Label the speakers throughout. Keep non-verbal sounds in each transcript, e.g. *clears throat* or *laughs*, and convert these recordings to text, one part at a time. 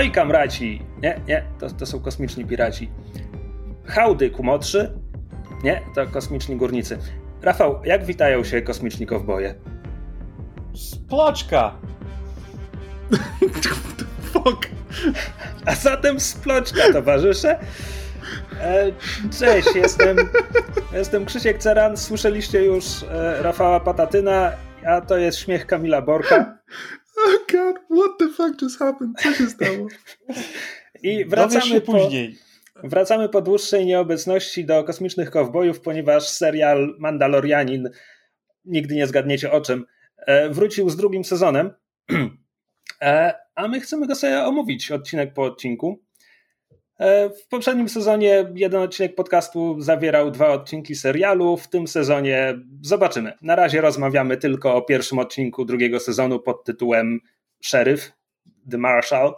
Speaker 1: Ahoj, kamraci! Nie, nie, to, to są kosmiczni piraci. Hałdy, kumotrzy? Nie, to kosmiczni górnicy. Rafał, jak witają się kosmiczni kowboje?
Speaker 2: Sploczka!
Speaker 3: Fuck.
Speaker 1: A zatem sploczka, towarzysze. E, cześć, jestem, jestem Krzysiek Ceran. Słyszeliście już e, Rafała Patatyna, a to jest śmiech Kamila Borka.
Speaker 3: Oh god, what the fuck just happened? Co się stało? *laughs*
Speaker 1: I wracamy po,
Speaker 2: później.
Speaker 1: wracamy po dłuższej nieobecności do kosmicznych kowbojów, ponieważ serial Mandalorianin, nigdy nie zgadniecie o czym, e, wrócił z drugim sezonem. *clears throat* E, a my chcemy go sobie omówić odcinek po odcinku. E, W poprzednim sezonie jeden odcinek podcastu zawierał dwa odcinki serialu. W tym sezonie zobaczymy. Na razie rozmawiamy tylko o pierwszym odcinku drugiego sezonu pod tytułem Sheriff, The Marshal,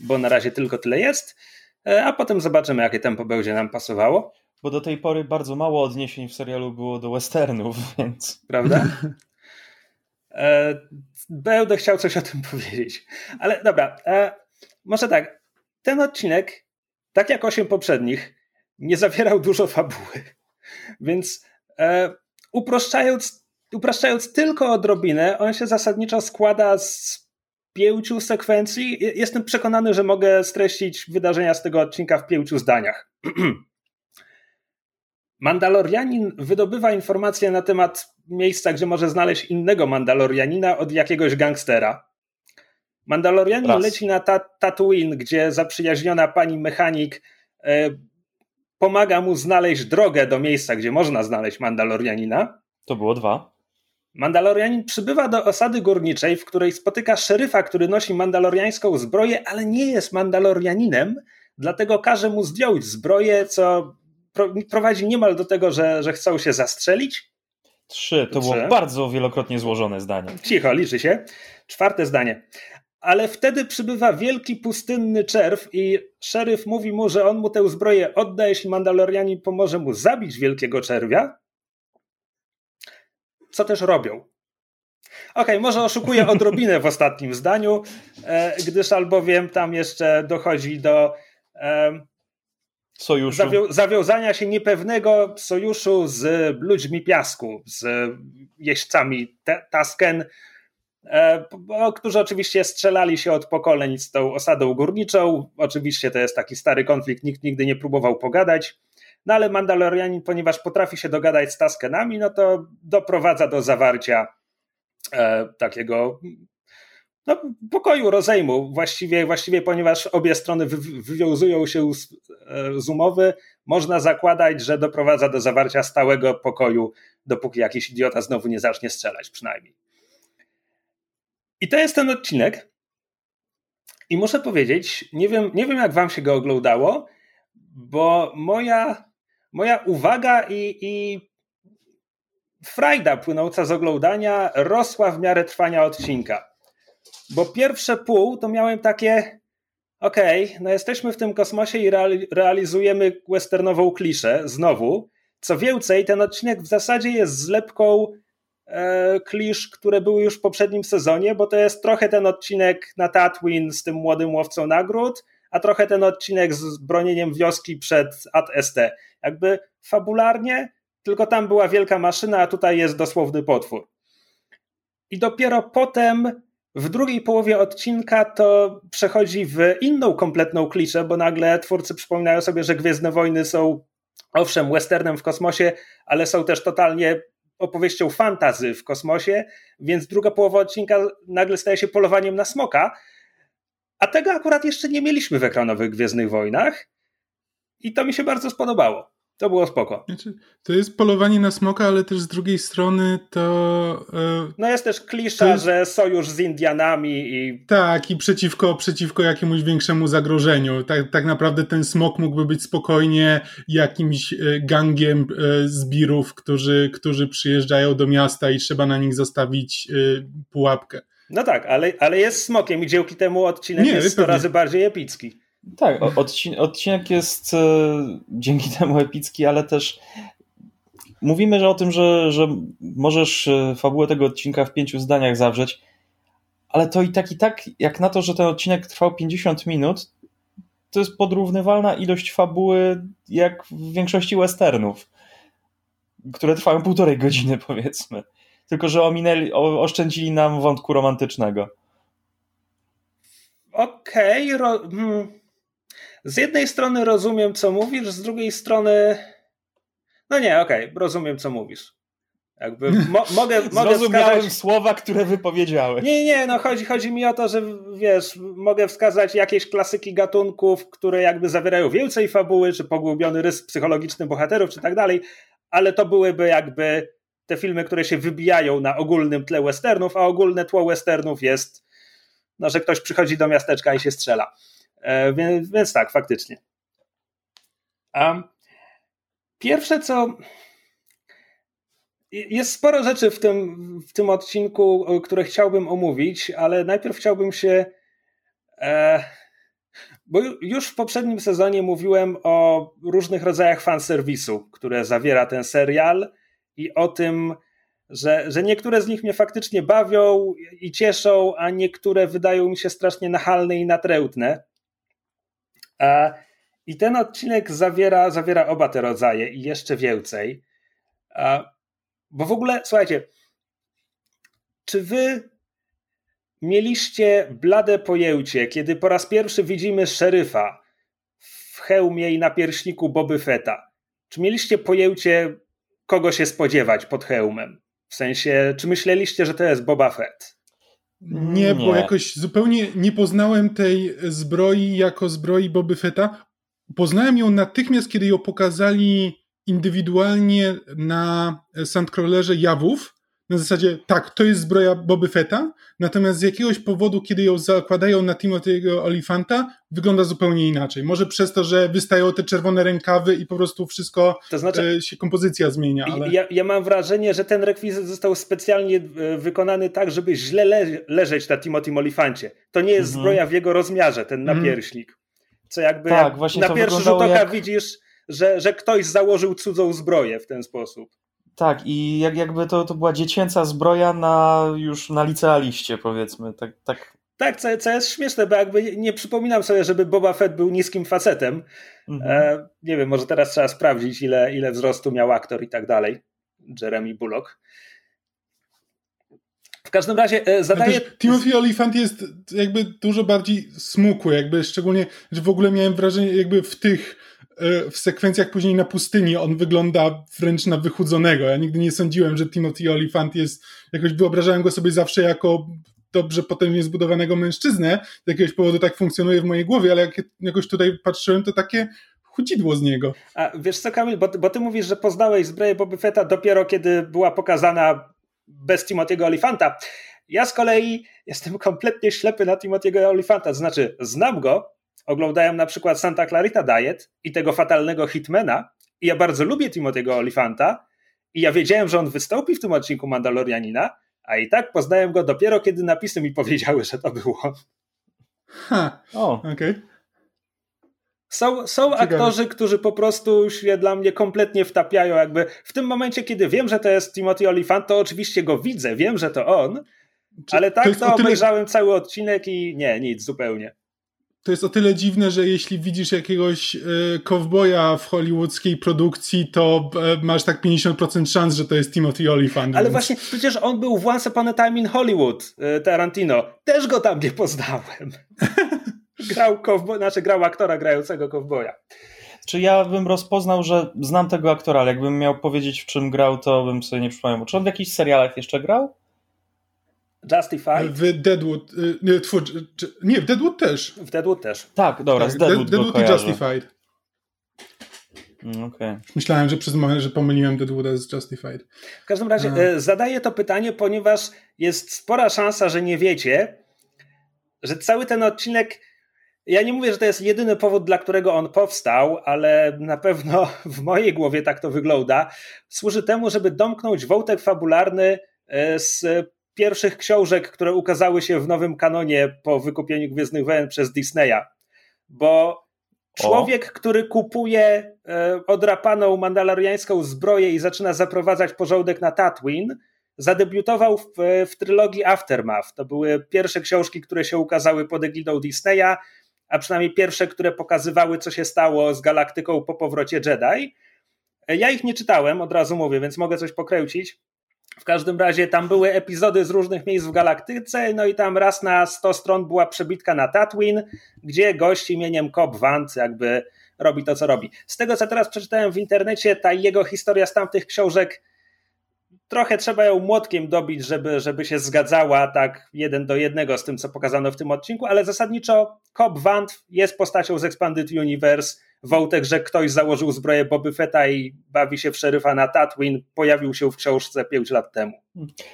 Speaker 1: bo na razie tylko tyle jest. E, A potem zobaczymy, jakie tempo będzie nam pasowało,
Speaker 2: Bo do tej pory bardzo mało odniesień w serialu było do westernów, *laughs* więc
Speaker 1: prawda? *laughs* E, Będę chciał coś o tym *laughs* powiedzieć. Ale dobra, może tak. Ten odcinek, tak jak osiem poprzednich, nie zawierał dużo fabuły. Więc e, uproszczając, upraszczając tylko odrobinę, on się zasadniczo składa z pięciu sekwencji. Je- Jestem przekonany, że mogę streścić wydarzenia z tego odcinka w pięciu zdaniach. *clears throat* Mandalorianin wydobywa informacje na temat miejsca, gdzie może znaleźć innego Mandalorianina od jakiegoś gangstera. Mandalorianin
Speaker 2: Raz.
Speaker 1: leci na ta Tatooine, gdzie zaprzyjaźniona pani mechanik e, pomaga mu znaleźć drogę do miejsca, gdzie można znaleźć Mandalorianina.
Speaker 2: to było dwa.
Speaker 1: Mandalorianin przybywa do osady górniczej, w której spotyka szeryfa, który nosi mandaloriańską zbroję, ale nie jest Mandalorianinem, dlatego każe mu zdjąć zbroję, co pro- prowadzi niemal do tego, że, że chcą się zastrzelić.
Speaker 2: Trzy. To
Speaker 1: Trzy.
Speaker 2: było bardzo wielokrotnie złożone zdanie.
Speaker 1: Cicho, liczy się. Czwarte zdanie. Ale wtedy przybywa wielki pustynny czerw i szeryf mówi mu, że on mu tę zbroję odda, jeśli Mandalorianin pomoże mu zabić wielkiego czerwia. Co też robią. Okej, może oszukuję odrobinę w ostatnim zdaniu, e, gdyż albowiem tam jeszcze dochodzi do e,
Speaker 2: Sojuszu.
Speaker 1: zawią- zawiązania się niepewnego sojuszu z ludźmi piasku, z jeźdźcami Te- Tasken, którzy oczywiście strzelali się od pokoleń z tą osadą górniczą. Oczywiście to jest taki stary konflikt, nikt nigdy nie próbował pogadać. No ale Mandalorianin, ponieważ potrafi się dogadać z Taskenami, no to doprowadza do zawarcia e, takiego no, pokoju, rozejmu. Właściwie, właściwie ponieważ obie strony wy, wywiązują się z, e, z umowy, można zakładać, że doprowadza do zawarcia stałego pokoju, dopóki jakiś idiota znowu nie zacznie strzelać, przynajmniej. I to jest ten odcinek. I muszę powiedzieć, nie wiem, nie wiem jak wam się go oglądało, bo moja, moja uwaga i, i frajda płynąca z oglądania rosła w miarę trwania odcinka. Bo pierwsze pół to miałem takie, okej, okay, no jesteśmy w tym kosmosie i reali- realizujemy westernową kliszę znowu. Co więcej, ten odcinek w zasadzie jest zlepką klisz, które były już w poprzednim sezonie, bo to jest trochę ten odcinek na Tatooine z tym młodym łowcą nagród, a trochę ten odcinek z bronieniem wioski przed AT-ST. Jakby fabularnie, tylko tam była wielka maszyna, a tutaj jest dosłowny potwór. I dopiero potem w drugiej połowie odcinka to przechodzi w inną kompletną kliszę, bo nagle twórcy przypominają sobie, że Gwiezdne Wojny są owszem westernem w kosmosie, ale są też totalnie opowieścią fantazy w kosmosie, więc druga połowa odcinka nagle staje się polowaniem na smoka, a tego akurat jeszcze nie mieliśmy w ekranowych Gwiezdnych Wojnach i to mi się bardzo spodobało. To było spoko.
Speaker 3: Znaczy, to jest polowanie na smoka, ale też z drugiej strony to. e,
Speaker 1: No jest też klisza,
Speaker 3: jest-
Speaker 1: że sojusz z Indianami i
Speaker 3: tak, i przeciwko, przeciwko jakiemuś większemu zagrożeniu. Tak, tak naprawdę ten smok mógłby być spokojnie jakimś e, gangiem e, zbirów, którzy, którzy przyjeżdżają do miasta i trzeba na nich zostawić pułapkę.
Speaker 1: no tak, ale, ale jest smokiem i dzięki temu odcinek
Speaker 3: Nie,
Speaker 1: jest 100
Speaker 3: pewnie.
Speaker 1: razy bardziej epicki.
Speaker 2: Tak, odcinek jest e, dzięki *laughs* temu epicki, ale też mówimy że o tym, że, że możesz e, fabułę tego odcinka w pięciu zdaniach zawrzeć, ale to i tak i tak, jak na to, że ten odcinek trwał 50 minut, to jest podrównywalna ilość fabuły jak w większości westernów, które trwają półtorej godziny *laughs* powiedzmy. Tylko, że ominęli, oszczędzili nam wątku romantycznego.
Speaker 1: Okej, okay, hmm. Z jednej strony rozumiem, co mówisz, z drugiej strony no nie, okej, okay, rozumiem, co mówisz. Jakby mo *laughs* mogę, mogę
Speaker 2: wskazać... słowa, które wypowiedziałeś.
Speaker 1: Nie, nie, no chodzi, chodzi mi o to, że wiesz, mogę wskazać jakieś klasyki gatunków, które jakby zawierają więcej fabuły, czy pogłębiony rys psychologiczny bohaterów, czy tak dalej, ale to byłyby jakby te filmy, które się wybijają na ogólnym tle westernów, a ogólne tło westernów jest, no, że ktoś przychodzi do miasteczka i się strzela. E, więc, więc tak, faktycznie. Um, pierwsze, co jest sporo rzeczy w tym, w tym odcinku, które chciałbym omówić, ale najpierw chciałbym się. E, bo już w poprzednim sezonie mówiłem o różnych rodzajach fanserwisu, które zawiera ten serial i o tym, że, że niektóre z nich mnie faktycznie bawią i cieszą, a niektóre wydają mi się strasznie nachalne i natrętne. I ten odcinek zawiera, zawiera oba te rodzaje i jeszcze więcej. Bo w ogóle, słuchajcie, czy wy mieliście blade pojęcie, kiedy po raz pierwszy widzimy szeryfa w hełmie i na pierśniku Boby Fetta? Czy mieliście pojęcie, kogo się spodziewać pod hełmem? W sensie, czy myśleliście, że to jest Boba Fett?
Speaker 3: Nie, nie, bo jakoś zupełnie nie poznałem tej zbroi jako zbroi Boby Fetta. Poznałem ją natychmiast, kiedy ją pokazali indywidualnie na Sandcrawlerze jawów, na zasadzie, tak, to jest zbroja Boby Fetta, natomiast z jakiegoś powodu, kiedy ją zakładają na Timothy'ego Olifanta, wygląda zupełnie inaczej. Może przez to, że wystają te czerwone rękawy i po prostu wszystko, to znaczy, e, się kompozycja zmienia. Ale...
Speaker 1: Ja, ja, mam wrażenie, że ten rekwizyt został specjalnie e, wykonany tak, żeby źle le leżeć na Timothy Olifancie. To nie jest mhm. zbroja w jego rozmiarze, ten mhm. napierśnik. Co jakby tak, jak na pierwszy rzut oka jak... widzisz że, że ktoś założył cudzą zbroję w ten sposób.
Speaker 2: Tak, i jak, jakby to, to była dziecięca zbroja na już na licealiście, powiedzmy. Tak, tak.
Speaker 1: tak co, co jest śmieszne, bo jakby nie przypominam sobie, żeby Boba Fett był niskim facetem. Mhm. E, nie wiem, może teraz trzeba sprawdzić, ile, ile wzrostu miał aktor i tak dalej. Jeremy Bullock. W każdym razie e, zadaję...
Speaker 3: Timothy Olyphant jest jakby dużo bardziej smukły, jakby szczególnie, że w ogóle miałem wrażenie jakby w tych w sekwencjach później na pustyni on wygląda wręcz na wychudzonego. Ja nigdy nie sądziłem, że Timothy Olyphant jest, jakoś wyobrażałem go sobie zawsze jako dobrze potem niezbudowanego mężczyznę. Z jakiegoś powodu tak funkcjonuje w mojej głowie, ale jak jakoś tutaj patrzyłem, to takie chudzidło z niego.
Speaker 1: A wiesz co, Kamil, bo, bo ty mówisz, że poznałeś zbroję Boba Fetta dopiero kiedy była pokazana bez Timothy'ego Olifanta. Ja z kolei jestem kompletnie ślepy na Timothy'ego Olifanta, to znaczy znam go, oglądałem na przykład Santa Clarita Diet i tego fatalnego Hitmana i ja bardzo lubię Timothy'ego Olifanta i ja wiedziałem, że on wystąpi w tym odcinku Mandalorianina, a i tak poznałem go dopiero, kiedy napisy mi powiedziały, że to było.
Speaker 3: Ha, o, okej. Okay.
Speaker 1: Są, są aktorzy, którzy po prostu się dla mnie kompletnie wtapiają. Jakby w tym momencie, kiedy wiem, że to jest Timothy Olyphant, to oczywiście go widzę, wiem, że to on, Czy ale tak to, to obejrzałem cały odcinek i nie, nic zupełnie
Speaker 3: to jest o tyle dziwne, że jeśli widzisz jakiegoś e, kowboja w hollywoodzkiej produkcji, to e, masz tak 50% szans, że to jest Timothy Olyphant.
Speaker 1: Ale więc... właśnie, przecież on był w Once Upon a Time in Hollywood, e, Tarantino. Też go tam nie poznałem. *laughs* grał, kowbo... znaczy, grał aktora grającego kowboja.
Speaker 2: Czy ja bym rozpoznał, że znam tego aktora, ale jakbym miał powiedzieć w czym grał, to bym sobie nie przypomniał. Czy on w jakichś serialach jeszcze grał?
Speaker 1: Justified?
Speaker 3: W Deadwood. Y, nie, nie, w Deadwood też.
Speaker 1: W Deadwood też.
Speaker 2: Tak, dobra, tak, z Deadwood,
Speaker 3: Deadwood i Justified.
Speaker 2: Mm, okay.
Speaker 3: Myślałem, że przez moment, że pomyliłem Deadwooda z Justified.
Speaker 1: W każdym razie A. E, zadaję to pytanie, ponieważ jest spora szansa, że nie wiecie, że cały ten odcinek. Ja nie mówię, że to jest jedyny powód, dla którego on powstał, ale na pewno w mojej głowie tak to wygląda. Służy temu, żeby domknąć wątek fabularny e, z pierwszych książek, które ukazały się w nowym kanonie po wykupieniu Gwiezdnych Wojen przez Disneya. Bo człowiek, o. który kupuje e, odrapaną mandaloriańską zbroję i zaczyna zaprowadzać porządek na Tatooine, zadebiutował w, w trylogii Aftermath. To były pierwsze książki, które się ukazały pod egidą Disneya, a przynajmniej pierwsze, które pokazywały, co się stało z galaktyką po powrocie Jedi. Ja ich nie czytałem, od razu mówię, więc mogę coś pokręcić. W każdym razie tam były epizody z różnych miejsc w galaktyce, no i tam raz na 100 stron była przebitka na Tatooine, gdzie gość imieniem Cobb Vant jakby robi to, co robi. Z tego, co teraz przeczytałem w internecie, ta jego historia z tamtych książek trochę trzeba ją młotkiem dobić, żeby, żeby się zgadzała tak jeden do jednego z tym, co pokazano w tym odcinku, ale zasadniczo Cobb Vant jest postacią z Expanded Universe, wątek, że ktoś założył zbroję Boby Fetta i bawi się w szeryfa na Tatooine, pojawił się w książce 5 lat temu.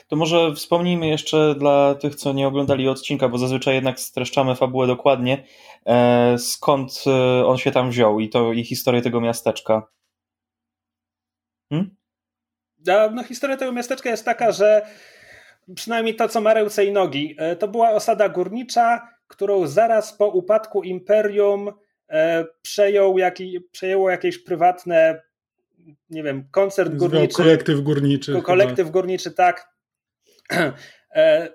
Speaker 2: To może wspomnijmy jeszcze dla tych, co nie oglądali odcinka, bo zazwyczaj jednak streszczamy fabułę dokładnie, e, skąd e, on się tam wziął i to i historię tego miasteczka.
Speaker 1: Hmm? No, no, historia tego miasteczka jest taka, że przynajmniej to, co ma ręce i nogi, e, to była osada górnicza, którą zaraz po upadku imperium przejął jaki, przejęło jakieś prywatne, nie wiem, koncert górniczy.
Speaker 3: Kolektyw górniczy.
Speaker 1: Kolektyw chyba. górniczy, tak. E,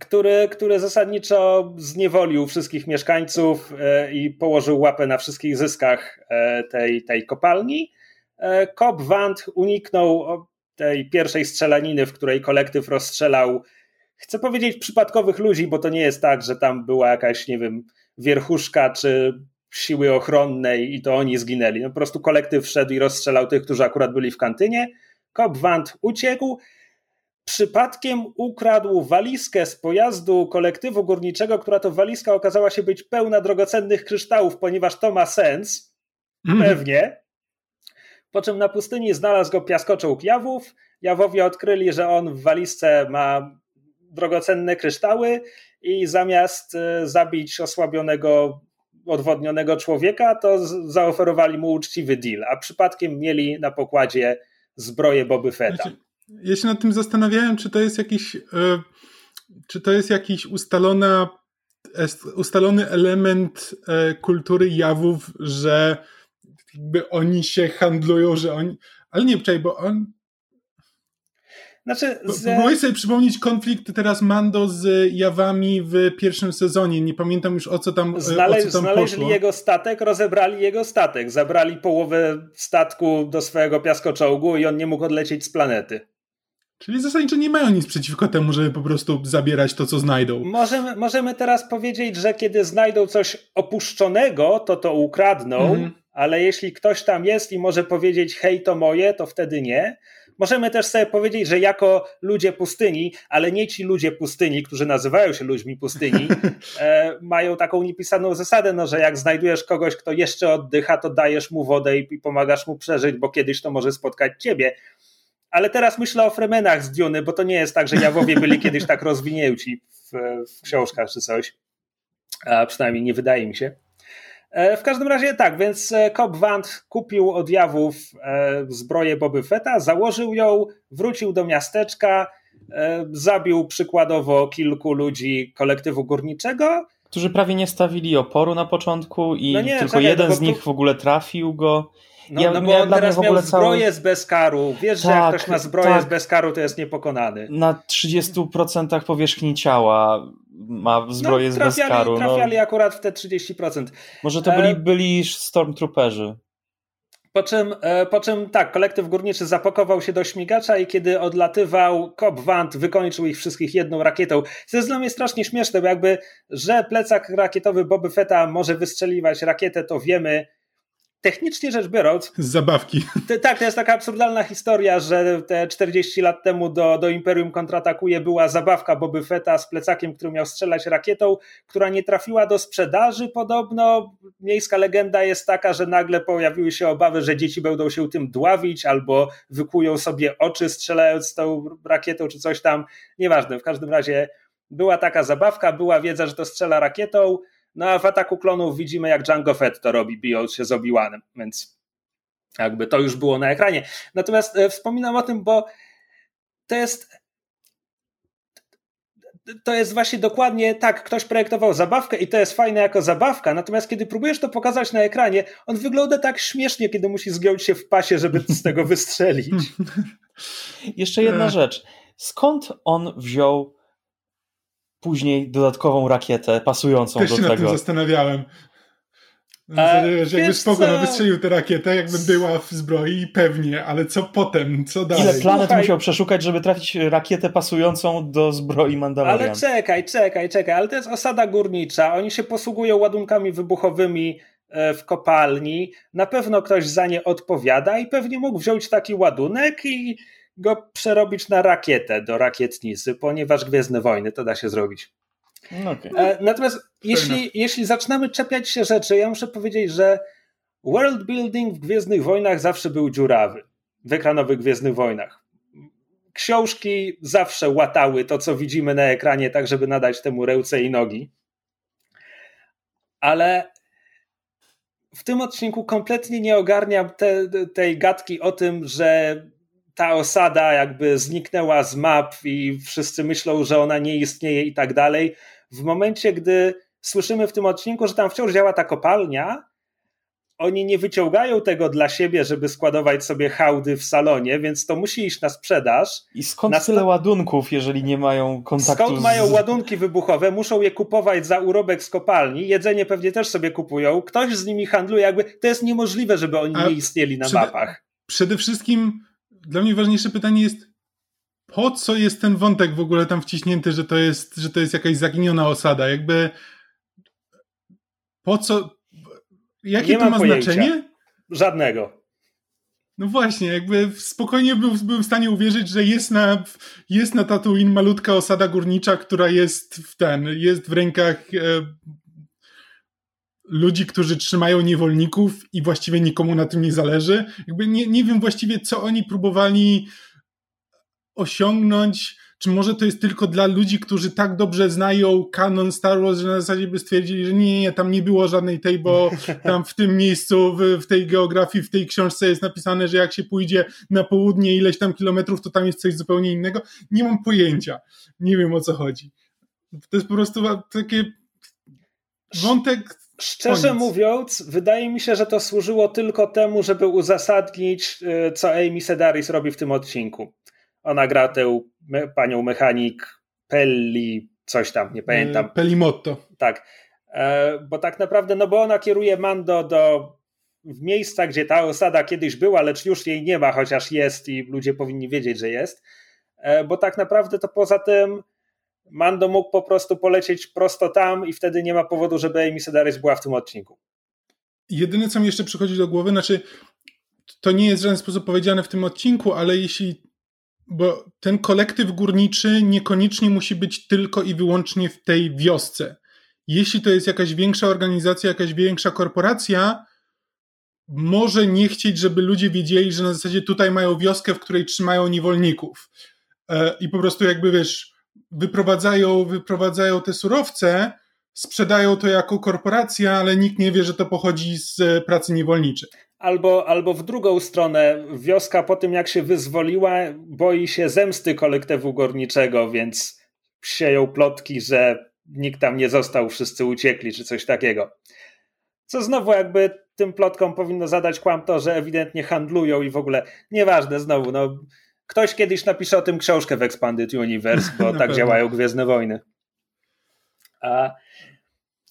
Speaker 1: który, który zasadniczo zniewolił wszystkich mieszkańców e, i położył łapę na wszystkich zyskach tej, tej kopalni. Cobb Vant uniknął tej pierwszej strzelaniny, w której kolektyw rozstrzelał, chcę powiedzieć, przypadkowych ludzi, bo to nie jest tak, że tam była jakaś, nie wiem, wierchuszka czy siły ochronnej i to oni zginęli. No po prostu kolektyw wszedł i rozstrzelał tych, którzy akurat byli w kantynie. Cobb Vant uciekł. Przypadkiem ukradł walizkę z pojazdu kolektywu górniczego, która to walizka okazała się być pełna drogocennych kryształów, ponieważ to ma sens. Mm. Pewnie. Po czym na pustyni znalazł go piaskoczołg Jawów. Jawowie odkryli, że on w walizce ma drogocenne kryształy i zamiast e, zabić osłabionego, odwodnionego człowieka, to zaoferowali mu uczciwy deal, a przypadkiem mieli na pokładzie zbroję Boby Fetta.
Speaker 3: Ja się nad tym zastanawiałem, czy to jest jakiś, e, czy to jest jakiś ustalona, ustalony element e, kultury jawów, że jakby oni się handlują, że oni. Ale nie, czekaj, bo on, znaczy, z... Próbuję sobie przypomnieć konflikt teraz Mando z Jawami w pierwszym sezonie. Nie pamiętam już o co tam, Znale... o co tam
Speaker 1: Znaleźli
Speaker 3: poszło.
Speaker 1: jego statek, rozebrali jego statek. Zabrali połowę statku do swojego piaskoczołgu i on nie mógł odlecieć z planety.
Speaker 3: Czyli zasadniczo nie mają nic przeciwko temu, żeby po prostu zabierać to, co znajdą.
Speaker 1: Możemy, możemy teraz powiedzieć, że kiedy znajdą coś opuszczonego, to to ukradną, mhm. ale jeśli ktoś tam jest i może powiedzieć hej, to moje, to wtedy nie. Możemy też sobie powiedzieć, że jako ludzie pustyni, ale nie ci ludzie pustyni, którzy nazywają się ludźmi pustyni, *laughs* e, mają taką niepisaną zasadę, no, że jak znajdujesz kogoś, kto jeszcze oddycha, to dajesz mu wodę i, i pomagasz mu przeżyć, bo kiedyś to może spotkać ciebie. Ale teraz myślę o Fremenach z Duny, bo to nie jest tak, że Jawowie byli *laughs* kiedyś tak rozwinięci w, w książkach czy coś. A przynajmniej nie wydaje mi się. E, w każdym razie tak, więc e, Cobb Vant kupił od Jawów e, zbroję Boby Fetta, założył ją, wrócił do miasteczka, zabił przykładowo kilku ludzi kolektywu górniczego.
Speaker 2: Którzy prawie nie stawili oporu na początku i no nie, tylko czekaj, jeden no z nich w ogóle trafił go.
Speaker 1: No, ja, no bo on teraz miał zbroję cały... z bezkaru. Wiesz, tak, że jak tak, ktoś ma zbroję tak. z bezkaru, to jest niepokonany.
Speaker 2: Na 30% powierzchni ciała ma zbroję no, trafiali, z bezkaru.
Speaker 1: No. Trafiali no. akurat w te 30%.
Speaker 2: Może to byli, e... byli stormtrooperzy.
Speaker 1: Po czym, e, po czym tak, kolektyw górniczy zapakował się do śmigacza i kiedy odlatywał, Cobb Vant wykończył ich wszystkich jedną rakietą. To jest dla mnie strasznie śmieszne, bo jakby, że plecak rakietowy Boby Fetta może wystrzeliwać rakietę, to wiemy, technicznie rzecz biorąc.
Speaker 3: Z zabawki.
Speaker 1: tak, to jest taka absurdalna historia, że te 40 lat temu do, do Imperium kontratakuje była zabawka Boby Fetta z plecakiem, który miał strzelać rakietą, która nie trafiła do sprzedaży podobno. Miejska legenda jest taka, że nagle pojawiły się obawy, że dzieci będą się tym dławić albo wykują sobie oczy strzelając tą rakietą czy coś tam. Nieważne, w każdym razie była taka zabawka, była wiedza, że to strzela rakietą no a w ataku klonów widzimy, jak Django Fett to robi, bijąc się z Obi-Wanem, więc jakby to już było na ekranie. Natomiast e, wspominam o tym, bo to jest to jest właśnie dokładnie tak, ktoś projektował zabawkę i to jest fajne jako zabawka, natomiast kiedy próbujesz to pokazać na ekranie, on wygląda tak śmiesznie, kiedy musi zgiąć się w pasie, żeby z tego wystrzelić. *laughs*
Speaker 2: Jeszcze jedna rzecz. Skąd on wziął później dodatkową rakietę pasującą
Speaker 3: Też
Speaker 2: do
Speaker 3: się
Speaker 2: tego?
Speaker 3: nad tym zastanawiałem.
Speaker 1: A,
Speaker 3: że jakby spoko, no wystrzelił tę rakietę, jakby była w zbroi, pewnie, ale co potem, co dalej?
Speaker 2: Ile planet
Speaker 1: Słuchaj.
Speaker 2: musiał przeszukać, żeby trafić rakietę pasującą do zbroi Mandalorian?
Speaker 1: Ale czekaj, czekaj, czekaj, ale to jest osada górnicza, oni się posługują ładunkami wybuchowymi e, w kopalni, na pewno ktoś za nie odpowiada i pewnie mógł wziąć taki ładunek i go przerobić na rakietę do rakietnicy, ponieważ Gwiezdne Wojny to da się zrobić.
Speaker 2: No okej.
Speaker 1: E, Natomiast jeśli, jeśli zaczynamy czepiać się rzeczy, ja muszę powiedzieć, że world building w Gwiezdnych Wojnach zawsze był dziurawy. W ekranowych Gwiezdnych Wojnach. Książki zawsze łatały to, co widzimy na ekranie, tak żeby nadać temu ręce i nogi. Ale w tym odcinku kompletnie nie ogarniam te, tej gadki o tym, że ta osada jakby zniknęła z map i wszyscy myślą, że ona nie istnieje i tak dalej. W momencie, gdy słyszymy w tym odcinku, że tam wciąż działa ta kopalnia, oni nie wyciągają tego dla siebie, żeby składować sobie hałdy w salonie, więc to musi iść na sprzedaż.
Speaker 2: I skąd
Speaker 1: na
Speaker 2: tyle ładunków, jeżeli nie mają kontaktu
Speaker 1: Skąd mają
Speaker 2: z...
Speaker 1: ładunki wybuchowe, muszą je kupować za urobek z kopalni, jedzenie pewnie też sobie kupują, ktoś z nimi handluje, jakby to jest niemożliwe, żeby oni
Speaker 3: A
Speaker 1: nie istnieli na
Speaker 3: przede-
Speaker 1: mapach.
Speaker 3: Przede wszystkim dla mnie ważniejsze pytanie jest, po co jest ten wątek w ogóle tam wciśnięty, że to jest, że to jest jakaś zaginiona osada? Jakby po co? Jakie
Speaker 1: Nie
Speaker 3: to ma
Speaker 1: pojęcia.
Speaker 3: znaczenie?
Speaker 1: Żadnego.
Speaker 3: No właśnie, jakby spokojnie był, byłem w stanie uwierzyć, że jest na, jest na Tatooine malutka osada górnicza, która jest w ten, jest w rękach e, ludzi, którzy trzymają niewolników i właściwie nikomu na tym nie zależy. Jakby nie, nie wiem właściwie, co oni próbowali osiągnąć. Czy może to jest tylko dla ludzi, którzy tak dobrze znają kanon Star Wars, że na zasadzie by stwierdzili, że nie, nie, tam nie było żadnej tej, bo *laughs* tam w tym miejscu, w, w tej geografii, w tej książce jest napisane, że jak się pójdzie na południe ileś tam kilometrów, to tam jest coś zupełnie innego. Nie mam pojęcia. Nie wiem o co chodzi. To jest po prostu takie wątek
Speaker 1: Szczerze
Speaker 3: Koniec.
Speaker 1: mówiąc, wydaje mi się, że to służyło tylko temu, żeby uzasadnić, y, co Amy Sedaris robi w tym odcinku. Ona gra tę me, panią mechanik Pelli, coś tam, nie pamiętam.
Speaker 3: e, Pelimotto.
Speaker 1: Tak. E, Bo tak naprawdę, no bo ona kieruje Mando do w miejsca, gdzie ta osada kiedyś była, lecz już jej nie ma, chociaż jest i ludzie powinni wiedzieć, że jest. E, Bo tak naprawdę to poza tym Mando mógł po prostu polecieć prosto tam i wtedy nie ma powodu, żeby Amy Sedaris była w tym odcinku.
Speaker 3: Jedyne, co mi jeszcze przychodzi do głowy, znaczy to nie jest w żaden sposób powiedziane w tym odcinku, ale jeśli bo ten kolektyw górniczy niekoniecznie musi być tylko i wyłącznie w tej wiosce. Jeśli to jest jakaś większa organizacja, jakaś większa korporacja, może nie chcieć, żeby ludzie wiedzieli, że na zasadzie tutaj mają wioskę, w której trzymają niewolników. E, I po prostu jakby wiesz, wyprowadzają, wyprowadzają te surowce, sprzedają to jako korporacja, ale nikt nie wie, że to pochodzi z e, pracy niewolniczej.
Speaker 1: Albo, albo w drugą stronę, wioska po tym jak się wyzwoliła, boi się zemsty kolektywu górniczego, więc sieją plotki, że nikt tam nie został, wszyscy uciekli, czy coś takiego. Co znowu jakby tym plotkom powinno zadać kłam to, że ewidentnie handlują i w ogóle nieważne znowu, no ktoś kiedyś napisze o tym książkę w Expanded Universe, bo *laughs* tak
Speaker 3: pewno.
Speaker 1: działają Gwiezdne Wojny. A,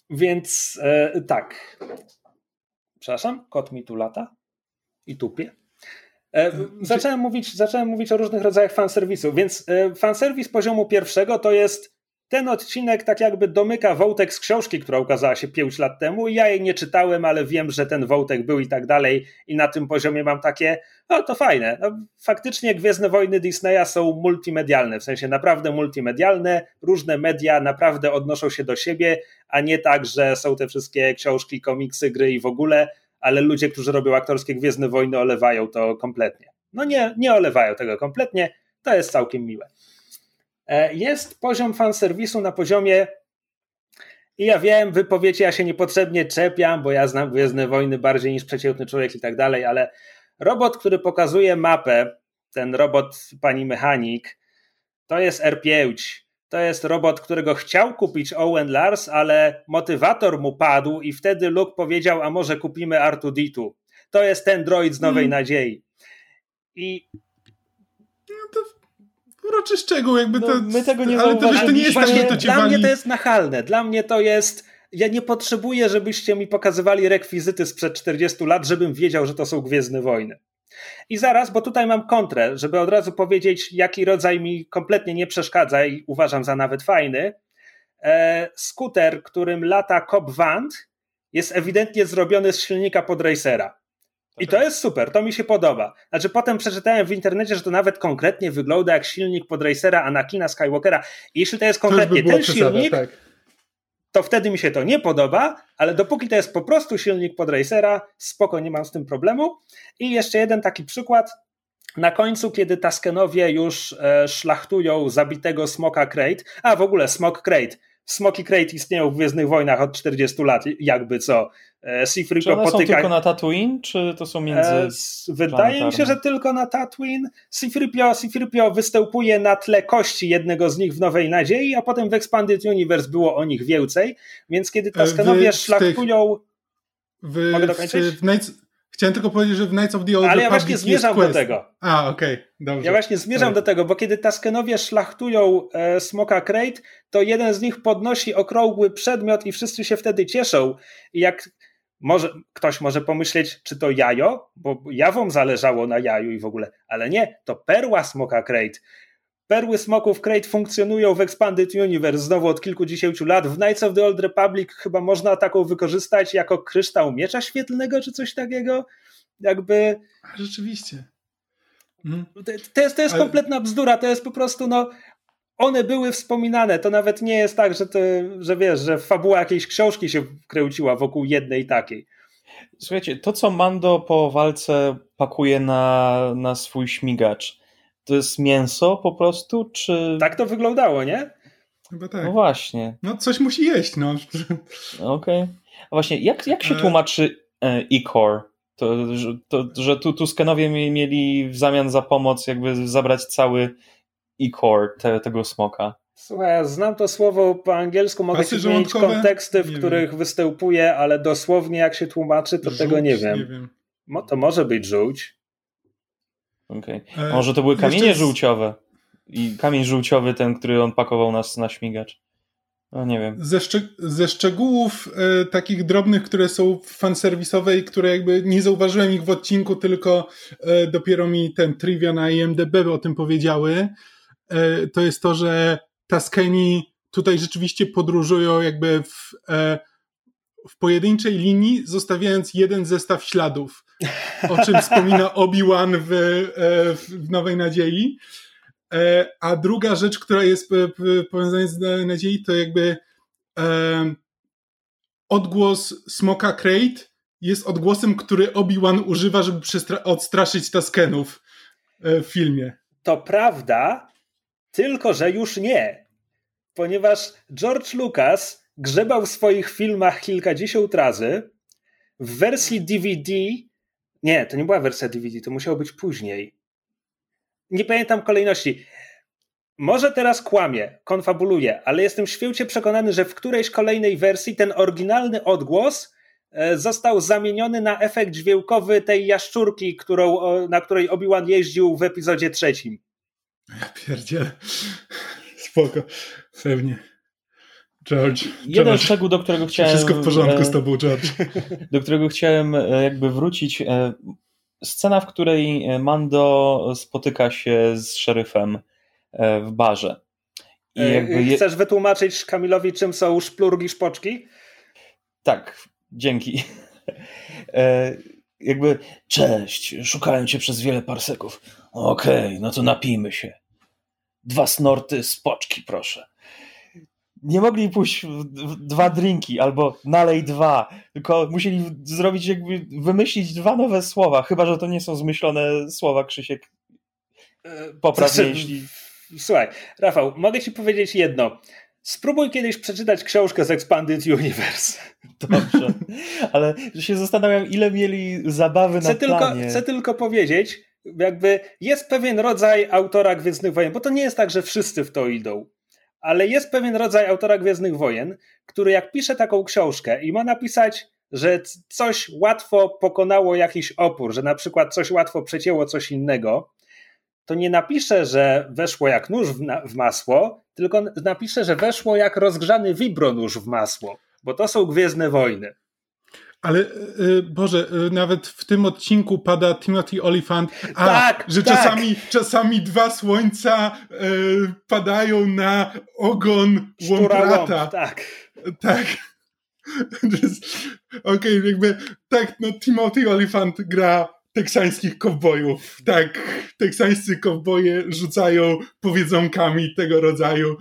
Speaker 1: więc e, tak. Przepraszam, kot mi tu lata i tupie. E, zacząłem, mówić, zacząłem mówić o różnych rodzajach fanserwisu, więc e, fanserwis poziomu pierwszego to jest ten odcinek tak jakby domyka wątek z książki, która ukazała się 5 lat temu ja jej nie czytałem, ale wiem, że ten wątek był i tak dalej i na tym poziomie mam takie, no to fajne. No, faktycznie Gwiezdne Wojny Disneya są multimedialne, w sensie naprawdę multimedialne, różne media naprawdę odnoszą się do siebie, a nie tak, że są te wszystkie książki, komiksy, gry i w ogóle, ale ludzie, którzy robią aktorskie Gwiezdne Wojny olewają to kompletnie. No nie, nie olewają tego kompletnie, to jest całkiem miłe. E, Jest poziom fanserwisu na poziomie i ja wiem, wy powiecie, ja się niepotrzebnie czepiam, bo ja znam Gwiezdne Wojny bardziej niż przeciętny człowiek i tak dalej, ale robot, który pokazuje mapę, ten robot pani mechanik, to jest R5. to jest robot, którego chciał kupić Owen Lars, ale motywator mu padł i wtedy Luke powiedział, a może kupimy R2D2. To jest ten droid z Nowej hmm. Nadziei. I
Speaker 3: uroczy szczegół, jakby no, to.
Speaker 2: My tego nie
Speaker 3: Ale to, to nie jest tak, że to
Speaker 1: Dla
Speaker 3: wali...
Speaker 1: mnie to jest nachalne. Dla mnie to jest. Ja nie potrzebuję, żebyście mi pokazywali rekwizyty sprzed 40 lat, żebym wiedział, że to są Gwiezdne Wojny. I zaraz, bo tutaj mam kontrę, żeby od razu powiedzieć, jaki rodzaj mi kompletnie nie przeszkadza i uważam za nawet fajny. E, skuter, którym lata Cobb Vant, jest ewidentnie zrobiony z silnika podracera. I to jest super, to mi się podoba. Znaczy, potem przeczytałem w internecie, że to nawet konkretnie wygląda jak silnik podracera Anakina Skywalkera. I jeśli to jest konkretnie to ten silnik, tak. to wtedy mi się to nie podoba, ale dopóki to jest po prostu silnik podracera, spoko, nie mam z tym problemu. I jeszcze jeden taki przykład. Na końcu, kiedy Taskenowie już e, szlachtują zabitego Smoka Crate, a w ogóle Smok Crate, Smoki Crate istnieją w Gwiezdnych Wojnach od 40 lat, jakby co.
Speaker 2: C-3PO czy one potyka... są tylko na Tatooine, czy to są między... E,
Speaker 1: wydaje mi się, że tylko na Tatooine. C-3PO, C-3PO występuje na tle kości jednego z nich w Nowej Nadziei, a potem w Expanded Universe było o nich więcej, więc kiedy Taskenowie szlachtują...
Speaker 3: W, Mogę dokończyć? W, w Knights... Chciałem tylko powiedzieć, że w Knights of the Old
Speaker 1: Ale ja właśnie zmierzam do tego.
Speaker 3: A, okej, okay, dobrze.
Speaker 1: Ja właśnie zmierzam do tego, bo kiedy Taskenowie szlachtują e, Smoka Crate, to jeden z nich podnosi okrągły przedmiot i wszyscy się wtedy cieszą. I jak może, ktoś może pomyśleć, czy to jajo, bo jawom zależało na jaju i w ogóle, ale nie, to perła Smoka Crate. Perły smoków Crate funkcjonują w Expanded Universe znowu od kilkudziesięciu lat. W Knights of the Old Republic chyba można taką wykorzystać jako kryształ miecza świetlnego czy coś takiego. Jakby.
Speaker 3: Rzeczywiście. Mhm.
Speaker 1: To, jest, to jest kompletna bzdura. To jest po prostu, no. One były wspominane. To nawet nie jest tak, że, to, że wiesz, że fabuła jakiejś książki się kręciła wokół jednej takiej.
Speaker 2: Słuchajcie, to co Mando po walce pakuje na, na swój śmigacz to jest mięso po prostu, czy...
Speaker 1: Tak to wyglądało, nie?
Speaker 3: Chyba tak.
Speaker 2: No właśnie.
Speaker 3: No coś musi jeść, no. *laughs*
Speaker 2: Okej. Okay. A właśnie, jak, jak się e- tłumaczy e, e-core? To, że, to, że tu Tuskenowie mieli w zamian za pomoc jakby zabrać cały e-core te, tego smoka.
Speaker 1: Słuchaj, ja znam to słowo po angielsku, mogę Pasy ci zmienić konteksty, w których wiem. występuje, ale dosłownie jak się tłumaczy, to Żółć, tego nie wiem. nie wiem. to może być żółć.
Speaker 2: Okay. E, Może to były kamienie Jeszcze... żółciowe. I kamień żółciowy, ten, który on pakował nas na śmigacz. No nie wiem.
Speaker 3: Ze, szczeg ze szczegółów e, takich drobnych, które są fanserwisowe i które jakby nie zauważyłem ich w odcinku, tylko e, dopiero mi ten trivia na IMDB o tym powiedziały, to jest to, że Taskeni tutaj rzeczywiście podróżują jakby w, e, w pojedynczej linii, zostawiając jeden zestaw śladów o czym wspomina *laughs* Obi-Wan w, e, w Nowej Nadziei. E, a druga rzecz, która jest powiązana z Nowej Nadziei, to jakby e, odgłos Smoka Crate jest odgłosem, który Obi-Wan używa, żeby odstraszyć Taskenów w filmie.
Speaker 1: To prawda, tylko że już nie. Ponieważ George Lucas grzebał w swoich filmach kilkadziesiąt razy. W wersji DVD nie, to nie była wersja DVD, to musiało być później. Nie pamiętam kolejności. Może teraz kłamie, konfabuluję, ale jestem święcie przekonany, że w którejś kolejnej wersji ten oryginalny odgłos e, został zamieniony na efekt dźwiękowy tej jaszczurki, którą, na której Obi-Wan jeździł w epizodzie trzecim.
Speaker 3: Ja pierdzielę. Spoko. Pewnie. George.
Speaker 2: Jeden George. szczegół, do którego chciałem.
Speaker 3: Wszystko w porządku z e, tobą, George. *laughs*
Speaker 2: Do którego chciałem e, jakby wrócić. E, scena, w której Mando spotyka się z szeryfem w barze.
Speaker 1: I jakby Chcesz wytłumaczyć Kamilowi, czym są szplurgi szpoczki?
Speaker 2: Tak, dzięki. *laughs* jakby, cześć, szukałem cię przez wiele parseków. Okej, okay, no to napijmy się. Dwa snorty spoczki, proszę nie mogli pójść w, dwa drinki albo nalej dwa, tylko musieli zrobić jakby, wymyślić dwa nowe słowa, chyba, że to nie są zmyślone słowa, Krzysiek. E, Poprawnie, znaczy, jeśli...
Speaker 1: Słuchaj, Rafał, mogę ci powiedzieć jedno. Spróbuj kiedyś przeczytać książkę z Expanded Universe. *laughs*
Speaker 2: Dobrze, ale się zastanawiam, ile mieli zabawy chcę na
Speaker 1: tylko,
Speaker 2: planie.
Speaker 1: Chcę tylko powiedzieć, jakby jest pewien rodzaj autora Gwiezdnych Wojen, bo to nie jest tak, że wszyscy w to idą ale jest pewien rodzaj autora Gwiezdnych Wojen, który jak pisze taką książkę i ma napisać, że coś łatwo pokonało jakiś opór, że na przykład coś łatwo przecięło coś innego, to nie napisze, że weszło jak nóż w, w masło, tylko napisze, że weszło jak rozgrzany wibronóż w masło, bo to są Gwiezdne Wojny.
Speaker 3: Ale yy, Boże, yy, nawet w tym odcinku pada Timothy Olyphant, a, tak, że tak. Czasami, czasami dwa słońca yy, padają na ogon Łombrata.
Speaker 1: Tak.
Speaker 3: Tak. *laughs* Okej, okay, jakby tak, no Timothy Olyphant gra teksańskich kowbojów. Tak, teksańscy kowboje rzucają powiedzonkami tego rodzaju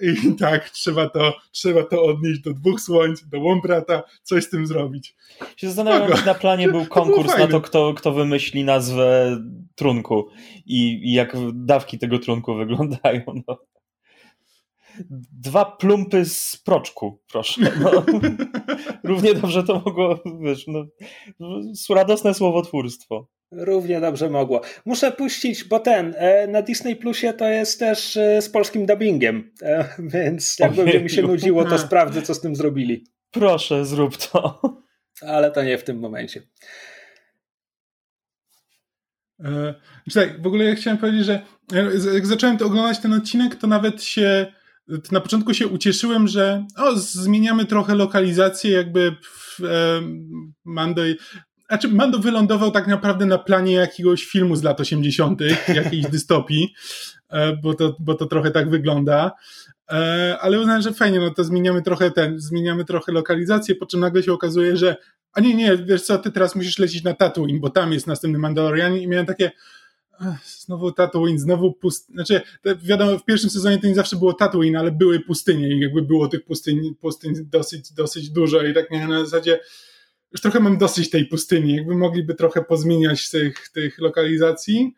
Speaker 3: i tak, trzeba to, trzeba to odnieść do dwóch słońc, do Łombrata, coś z tym zrobić.
Speaker 2: Się zastanawiam, czy na planie *laughs* był konkurs to na to, kto, kto wymyśli nazwę trunku i, i jak dawki tego trunku wyglądają. No. Dwa plumpy z proczku, proszę. No. *laughs* Równie dobrze to mogło, wiesz, no, radosne słowotwórstwo.
Speaker 1: Równie dobrze mogło. Muszę puścić, bo ten, e, na Disney Plusie to jest też e, z polskim dubbingiem, e, *laughs* więc jak będzie mi się nudziło, to sprawdzę, co z tym zrobili.
Speaker 2: Proszę, zrób to.
Speaker 1: Ale to nie w tym momencie.
Speaker 3: Czekaj, w ogóle ja chciałem powiedzieć, że jak zacząłem to oglądać ten odcinek, to nawet się na początku się ucieszyłem, że o, zmieniamy trochę lokalizację, jakby w, e, Mando. Znaczy, Mando wylądował tak naprawdę na planie jakiegoś filmu z lat 80., jakiejś *laughs* dystopii, e, bo, to, bo to trochę tak wygląda. E, ale uznałem, że fajnie, no to zmieniamy trochę ten, zmieniamy trochę lokalizację, po czym nagle się okazuje, że a nie, nie, wiesz co, ty teraz musisz lecieć na Tatooine, bo tam jest następny Mandalorian i miałem takie, znowu Tatooine, znowu pustynie. Znaczy, wiadomo, w pierwszym sezonie to nie zawsze było Tatooine, ale były pustynie i jakby było tych pustyń, pustyń dosyć, dosyć dużo i tak nie na zasadzie już trochę mam dosyć tej pustyni, jakby mogliby trochę pozmieniać tych, tych lokalizacji.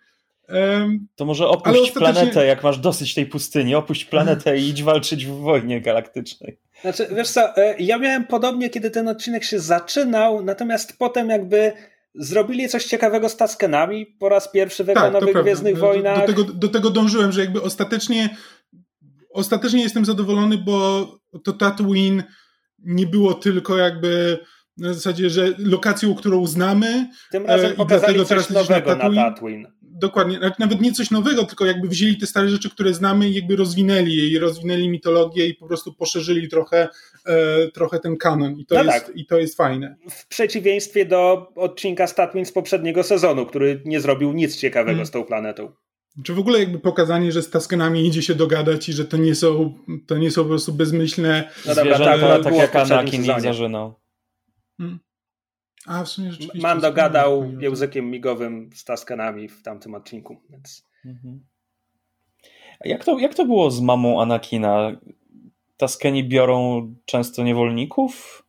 Speaker 2: Um, to może opuść ostatecznie... planetę, jak masz dosyć tej pustyni, opuść planetę i idź walczyć w wojnie galaktycznej.
Speaker 1: Znaczy, wiesz co, e, ja miałem podobnie, kiedy ten odcinek się zaczynał, natomiast potem jakby Zrobili coś ciekawego z Taskenami po raz pierwszy w tak, Nowych Gwiezdnych Wojnach.
Speaker 3: Do, do, tego, do tego dążyłem, że jakby ostatecznie ostatecznie jestem zadowolony, bo to Tatooine nie było tylko jakby na zasadzie, że lokacją, którą znamy.
Speaker 1: Tym razem e, pokazali coś nowego na Tatooine. Na Tatooine
Speaker 3: dokładnie, nawet nie coś nowego, tylko jakby wzięli te stare rzeczy, które znamy i jakby rozwinęli je i rozwinęli mitologię i po prostu poszerzyli trochę, e, trochę ten kanon i to, no jest, tak. i to jest fajne.
Speaker 1: W przeciwieństwie do odcinka Statwin z poprzedniego sezonu, który nie zrobił nic ciekawego hmm. z tą planetą.
Speaker 3: Czy w ogóle jakby pokazanie, że z Taskenami idzie się dogadać i że to nie są, to nie są po prostu bezmyślne
Speaker 2: no dobra, tak, tak jak Anakin i zażynał. Hmm.
Speaker 3: A, w sumie rzeczywiście.
Speaker 1: Mando gadał językiem migowym z Taskanami w tamtym odcinku, więc... Mhm.
Speaker 2: A jak to, jak to było z mamą Anakina? Taskeni biorą często niewolników?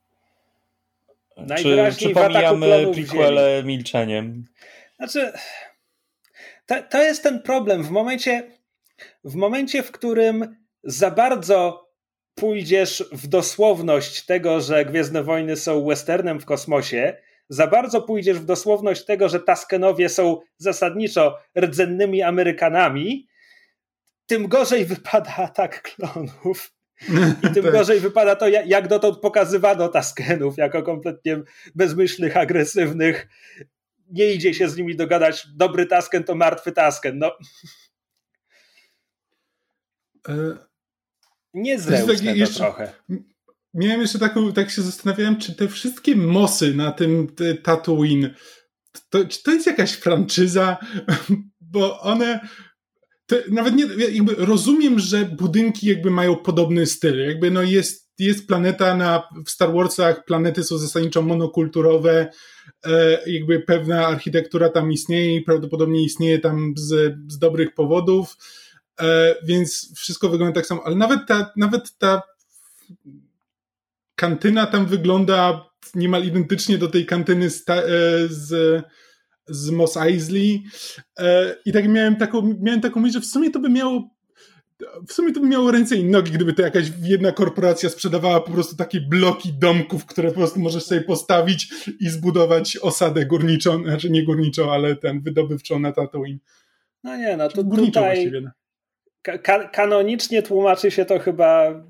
Speaker 2: Czy, czy pomijamy prequele milczeniem?
Speaker 1: Znaczy, to, to jest ten problem. W momencie, w momencie, w którym za bardzo pójdziesz w dosłowność tego, że Gwiezdne Wojny są westernem w kosmosie, za bardzo pójdziesz w dosłowność tego, że Taskenowie są zasadniczo rdzennymi Amerykanami, tym gorzej wypada atak klonów. I *laughs* tym tak. gorzej wypada to, jak dotąd pokazywano Taskenów jako kompletnie bezmyślnych, agresywnych. Nie idzie się z nimi dogadać. Dobry Tasken to martwy Tasken. No. E, Niezręczne to trochę
Speaker 3: miałem jeszcze taką, tak się zastanawiałem, czy te wszystkie mosy na tym Tatooine, to, czy to jest jakaś franczyza? *laughs* Bo one, nawet nie, jakby rozumiem, że budynki jakby mają podobny styl, jakby no jest, jest planeta na, w Star Warsach, planety są zasadniczo monokulturowe, e, jakby pewna architektura tam istnieje i prawdopodobnie istnieje tam z, z dobrych powodów, e, więc wszystko wygląda tak samo, ale nawet ta, nawet ta kantyna tam wygląda niemal identycznie do tej kantyny z, e, z, z Mos Eisley e, i tak miałem taką, miałem taką myśl, że w sumie to by miało w sumie to by miało ręce i nogi, gdyby to jakaś jedna korporacja sprzedawała po prostu takie bloki domków, które po prostu możesz sobie postawić i zbudować osadę górniczą, znaczy nie górniczą, ale ten wydobywczą na Tatooine.
Speaker 1: No nie, no to tutaj, no. ka kanonicznie tłumaczy się to chyba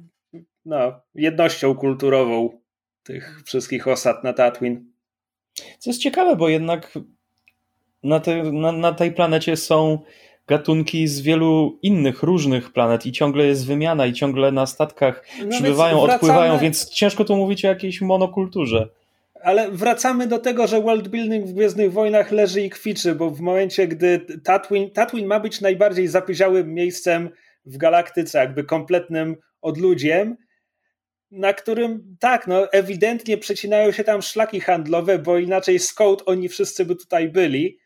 Speaker 1: no, jednością kulturową tych wszystkich osad na Tatooine.
Speaker 2: Co jest ciekawe, bo jednak na, te, na, na tej planecie są gatunki z wielu innych, różnych planet i ciągle jest wymiana i ciągle na statkach no przybywają, wracamy... odpływają, więc ciężko tu mówić o jakiejś monokulturze.
Speaker 1: Ale wracamy do tego, że world building w Gwiezdnych Wojnach leży i kwiczy, bo w momencie, gdy Tatooine, Tatooine ma być najbardziej zapyziałym miejscem w galaktyce, jakby kompletnym odludziem, na którym tak, no ewidentnie przecinają się tam szlaki handlowe, bo inaczej skąd oni wszyscy by tutaj byli.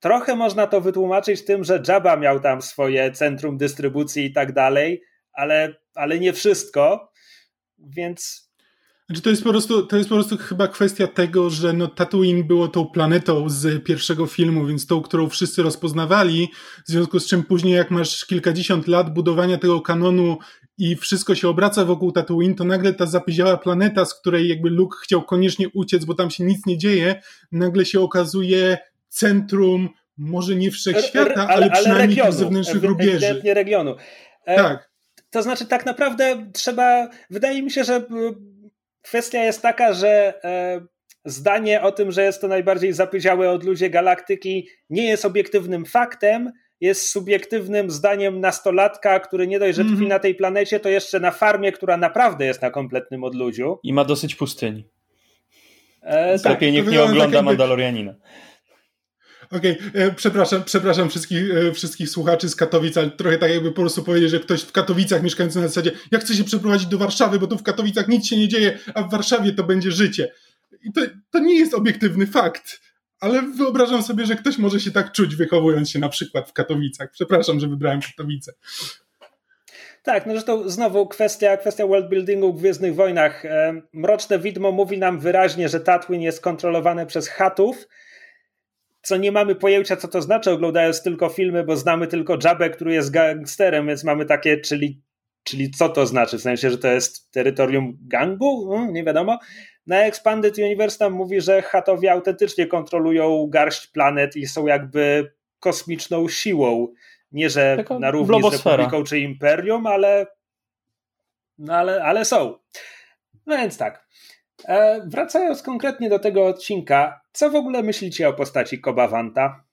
Speaker 1: Trochę można to wytłumaczyć tym, że Jabba miał tam swoje centrum dystrybucji i tak dalej, ale, ale nie wszystko, więc
Speaker 3: znaczy to jest po prostu, to jest po prostu chyba kwestia tego, że no Tatooine było tą planetą z pierwszego filmu, więc tą, którą wszyscy rozpoznawali, w związku z czym później jak masz kilkadziesiąt lat budowania tego kanonu i wszystko się obraca wokół Tatooine, to nagle ta zapyziała planeta, z której jakby Luke chciał koniecznie uciec, bo tam się nic nie dzieje, nagle się okazuje centrum, może nie wszechświata, ale, ale, przynajmniej regionu, zewnętrznych rubieży.
Speaker 1: regionu. E, tak. To znaczy tak naprawdę trzeba, wydaje mi się, że Kwestia jest taka, że e, zdanie o tym, że jest to najbardziej zapyziałe od ludzie galaktyki, nie jest obiektywnym faktem, jest subiektywnym zdaniem nastolatka, który nie dość, że tkwi mm na tej planecie, to jeszcze na farmie, która naprawdę jest na kompletnym odludziu.
Speaker 2: I ma dosyć pustyni. E, tak, Lepiej niech nie ogląda tak. Mandalorianina.
Speaker 3: Okej, okay. E, przepraszam, przepraszam wszystkich, e, wszystkich słuchaczy z Katowic, ale trochę tak jakby po prostu powiedzieć, że ktoś w Katowicach mieszkający na zasadzie, ja chcę się przeprowadzić do Warszawy, bo tu w Katowicach nic się nie dzieje, a w Warszawie to będzie życie. I to, to nie jest obiektywny fakt, ale wyobrażam sobie, że ktoś może się tak czuć, wychowując się na przykład w Katowicach. Przepraszam, że wybrałem Katowice.
Speaker 1: Tak, no zresztą znowu kwestia, kwestia worldbuildingu w Gwiezdnych Wojnach. E, Mroczne Widmo mówi nam wyraźnie, że Tatooine jest kontrolowane przez chatów, co nie mamy pojęcia, co to znaczy, oglądając tylko filmy, bo znamy tylko Jabę, który jest gangsterem, więc mamy takie, czyli, czyli co to znaczy? W sensie, że to jest terytorium gangu? No, nie wiadomo. Na Expanded Universe tam mówi, że Hatowi autentycznie kontrolują garść planet i są jakby kosmiczną siłą. Nie, że Taka na równi z Republiką czy Imperium, ale, no ale, ale są. No więc tak. E, wracając konkretnie do tego odcinka, co w ogóle myślicie o postaci Kobawanta?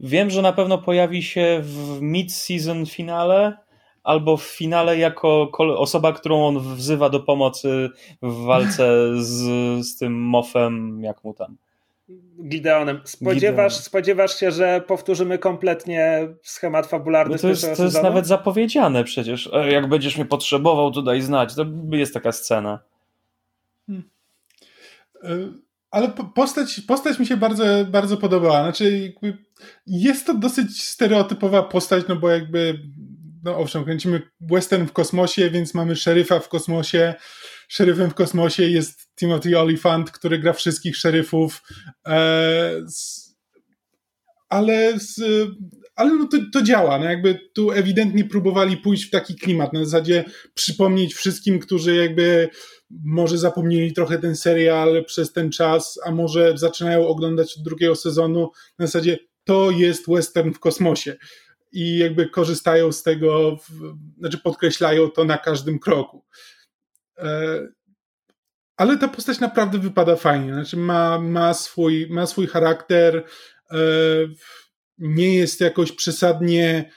Speaker 2: Wiem, że na pewno pojawi się w mid-season finale albo w finale jako osoba, którą on wzywa do pomocy w walce *laughs* z, z tym mofem, jak mu tam.
Speaker 1: Gideonem. Spodziewasz, Gideon. spodziewasz się, że powtórzymy kompletnie schemat fabularny
Speaker 2: no to jest, to jest nawet zapowiedziane przecież. E, jak będziesz mnie potrzebował, to daj znać. To jest taka scena. Hmm.
Speaker 3: E, ale postać, postać mi się bardzo, bardzo podobała. Znaczy, jest to dosyć stereotypowa postać, no bo jakby, no owszem, kręcimy western w kosmosie, więc mamy szeryfa w kosmosie. Szeryfem w kosmosie jest Timothy Olyphant, który gra wszystkich szeryfów. E, ale z, ale no to, to działa. No jakby tu ewidentnie próbowali pójść w taki klimat, na zasadzie przypomnieć wszystkim, którzy jakby może zapomnieli trochę ten serial przez ten czas, a może zaczynają oglądać od drugiego sezonu, na zasadzie to jest western w kosmosie. I jakby korzystają z tego, w, znaczy podkreślają to na każdym kroku. E, ale ta postać naprawdę wypada fajnie. Znaczy ma, ma, swój, ma swój charakter, e, nie jest jakoś przesadnie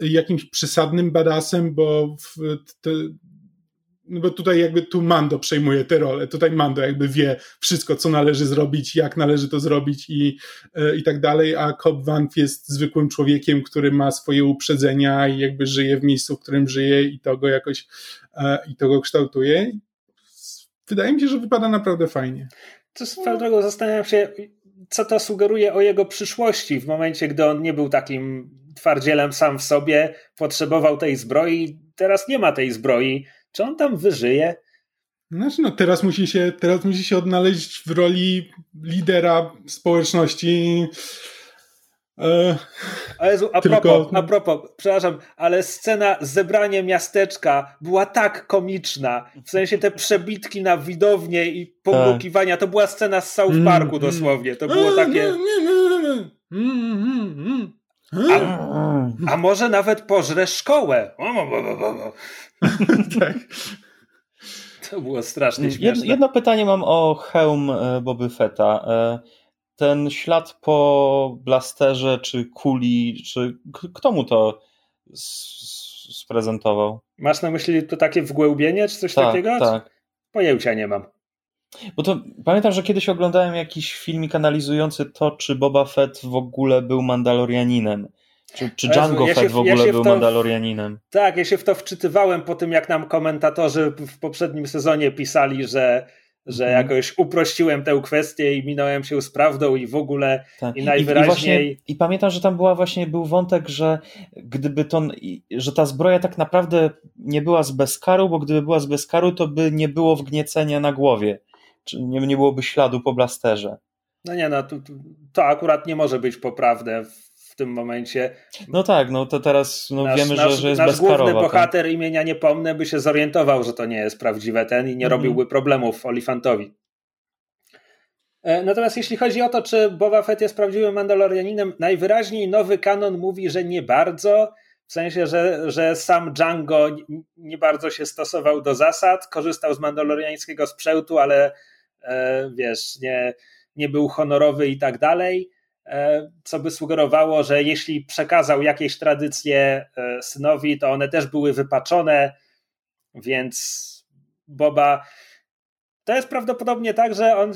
Speaker 3: jakimś przesadnym badasem, bo w, te, no bo tutaj jakby tu Mando przejmuje tę rolę, tutaj Mando jakby wie wszystko, co należy zrobić, jak należy to zrobić i, e, i tak dalej, a Cobb Vanth jest zwykłym człowiekiem, który ma swoje uprzedzenia i jakby żyje w miejscu, w którym żyje i to go jakoś e, i to go kształtuje. Wydaje mi się, że wypada naprawdę fajnie.
Speaker 1: To swoją drogą zastanawiam się, co to sugeruje o jego przyszłości w momencie, gdy on nie był takim twardzielem sam w sobie, potrzebował tej zbroi, teraz nie ma tej zbroi, czy on tam wyżyje?
Speaker 3: Znaczy, no teraz musi się, teraz musi się odnaleźć w roli lidera społeczności.
Speaker 1: E, Jezu, a, tylko... propos, a propos, przepraszam, ale scena zebrania miasteczka była tak komiczna. W sensie te przebitki na widownię i pomrukiwania, to była scena z South mm, Parku mm, dosłownie. To było takie. A, a może nawet pożre szkołę. *laughs* tak. To było strasznie śmieszne.
Speaker 2: Jedno, pytanie mam o hełm e, Boby Fetta. E, ten ślad po blasterze, czy kuli, czy kto mu to sprezentował?
Speaker 1: Masz na myśli to takie wgłębienie, czy coś
Speaker 2: tak,
Speaker 1: takiego?
Speaker 2: Tak.
Speaker 1: Pojęcia nie mam.
Speaker 2: Bo to pamiętam, że kiedyś oglądałem jakiś filmik analizujący to, czy Boba Fett w ogóle był Mandalorianinem. Czy, czy Django ja się, Fett w ogóle ja był to, Mandalorianinem?
Speaker 1: Tak, ja się w to wczytywałem po tym, jak nam komentatorzy w poprzednim sezonie pisali, że, że hmm. jakoś uprościłem tę kwestię i minąłem się z prawdą i w ogóle tak. i najwyraźniej... I,
Speaker 2: właśnie, I, pamiętam, że tam była właśnie, był wątek, że gdyby to, że ta zbroja tak naprawdę nie była z bezkaru, bo gdyby była z bezkaru, to by nie było wgniecenia na głowie nie, nie byłoby śladu po blasterze.
Speaker 1: No nie, no to, to akurat nie może być poprawne w tym momencie.
Speaker 2: No tak, no to teraz no nasz, wiemy, nasz, że, że jest
Speaker 1: nasz
Speaker 2: bezkarowa.
Speaker 1: główny bohater tak? imienia nie pomnę by się zorientował, że to nie jest prawdziwe ten i nie mhm. robiłby problemów Olifantowi. E, natomiast jeśli chodzi o to, czy Boba Fett jest prawdziwym Mandalorianinem, najwyraźniej nowy kanon mówi, że nie bardzo. W sensie, że, że sam Django nie bardzo się stosował do zasad, korzystał z mandaloriańskiego sprzętu, ale wiesz, nie, nie był honorowy i tak dalej, e, co by sugerowało, że jeśli przekazał jakieś tradycje e, synowi, to one też były wypaczone, więc Boba. To jest prawdopodobnie tak, że on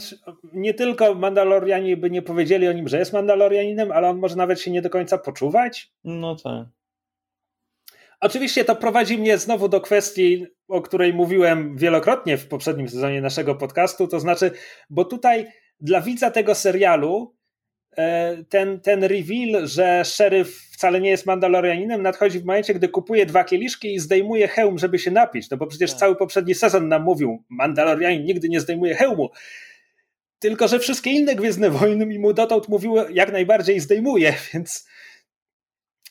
Speaker 1: nie tylko Mandalorianie by nie powiedzieli o nim, że jest Mandalorianinem, ale on może nawet się nie do końca poczuwać.
Speaker 2: No tak.
Speaker 1: Oczywiście to prowadzi mnie znowu do kwestii, o której mówiłem wielokrotnie w poprzednim sezonie naszego podcastu, to znaczy, bo tutaj dla widza tego serialu e, ten, ten reveal, że szeryf wcale nie jest Mandalorianinem, nadchodzi w momencie, gdy kupuje dwa kieliszki i zdejmuje hełm, żeby się napić. No bo przecież tak. cały poprzedni sezon nam mówił, Mandalorianin nigdy nie zdejmuje hełmu. Tylko, że wszystkie inne Gwiezdne Wojny mi mu dotąd mówiły, jak najbardziej zdejmuje, *laughs* więc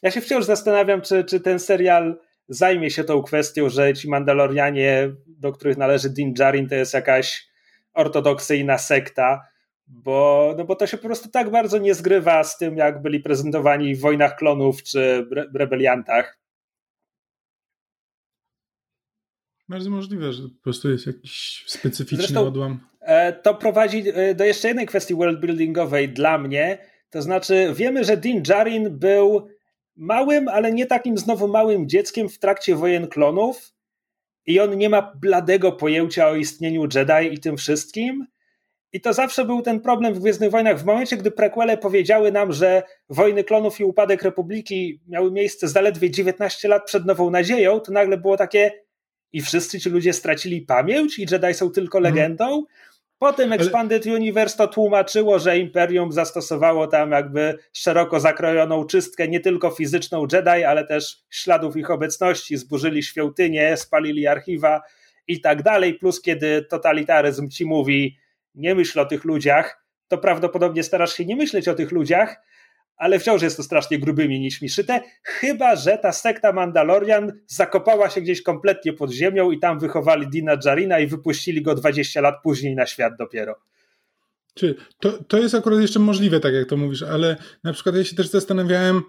Speaker 1: ja się wciąż zastanawiam, czy, czy ten serial zajmie się tą kwestią, że ci Mandalorianie, do których należy Din Djarin, to jest jakaś ortodoksyjna sekta, bo, no bo to się po prostu tak bardzo nie zgrywa z tym, jak byli prezentowani w Wojnach Klonów czy Rebeliantach.
Speaker 3: Bardzo możliwe, że po prostu jest jakiś specyficzny Zresztą, odłam.
Speaker 1: E, to prowadzi e, do jeszcze jednej kwestii worldbuildingowej dla mnie, to znaczy wiemy, że Din Djarin był małym, ale nie takim znowu małym dzieckiem w trakcie wojen klonów i on nie ma bladego pojęcia o istnieniu Jedi i tym wszystkim. I to zawsze był ten problem w Gwiezdnych Wojnach. W momencie, gdy prequele powiedziały nam, że wojny klonów i upadek Republiki miały miejsce zaledwie 19 lat przed Nową Nadzieją, to nagle było takie i wszyscy ci ludzie stracili pamięć i Jedi są tylko mhm. legendą. Potem Expanded Ale... Universe to tłumaczyło, że Imperium zastosowało tam jakby szeroko zakrojoną czystkę, nie tylko fizyczną Jedi, ale też śladów ich obecności, zburzyli świątynię, spalili archiwa i tak dalej. Plus, kiedy totalitaryzm ci mówi, nie myśl o tych ludziach, to prawdopodobnie starasz się nie myśleć o tych ludziach, ale wciąż jest to strasznie grubymi nićmi szyte, chyba że ta sekta Mandalorian zakopała się gdzieś kompletnie pod ziemią i tam wychowali Dina Jarina i wypuścili go 20 lat później na świat dopiero.
Speaker 3: Czy to, to jest akurat jeszcze możliwe, tak jak to mówisz, ale na przykład ja się też zastanawiałem,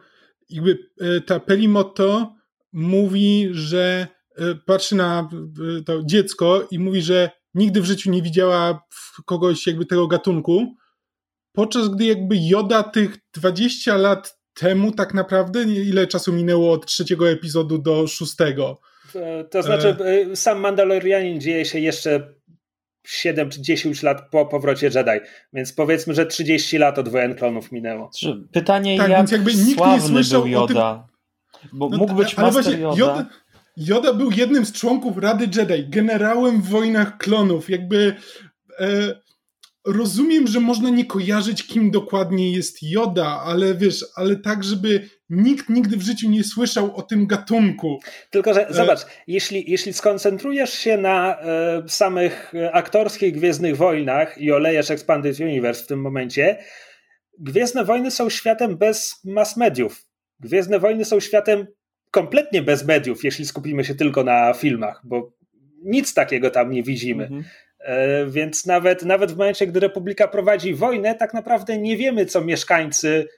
Speaker 3: jakby e, ta Pelimoto mówi, że e, patrzy na e, to dziecko i mówi, że nigdy w życiu nie widziała kogoś jakby tego gatunku, podczas gdy jakby Joda tych 20 lat temu tak naprawdę, ile czasu minęło od trzeciego epizodu do szóstego?
Speaker 1: To znaczy, e... sam Mandalorianin dzieje się jeszcze 7 czy 10 lat po powrocie Jedi, więc powiedzmy, że 30 lat od wojen klonów minęło.
Speaker 2: Pytanie, tak, jak więc jakby nikt nie słyszał był Joda? Bo no, mógł być ale Master właśnie, Yoda. Yoda.
Speaker 3: Yoda był jednym z członków Rady Jedi, generałem w wojnach klonów, jakby e, rozumiem, że można nie kojarzyć, kim dokładnie jest Joda, ale wiesz, ale tak, żeby nikt nigdy w życiu nie słyszał o tym gatunku.
Speaker 1: Tylko, że e, zobacz, e... jeśli, jeśli skoncentrujesz się na e, samych aktorskich Gwiezdnych Wojnach i olejesz Expanded Universe w tym momencie, Gwiezdne Wojny są światem bez mass mediów. Gwiezdne Wojny są światem kompletnie bez mediów, jeśli skupimy się tylko na filmach, bo nic takiego tam nie widzimy. Mhm. E, więc nawet, nawet w momencie, gdy Republika prowadzi wojnę, tak naprawdę nie wiemy, co mieszkańcy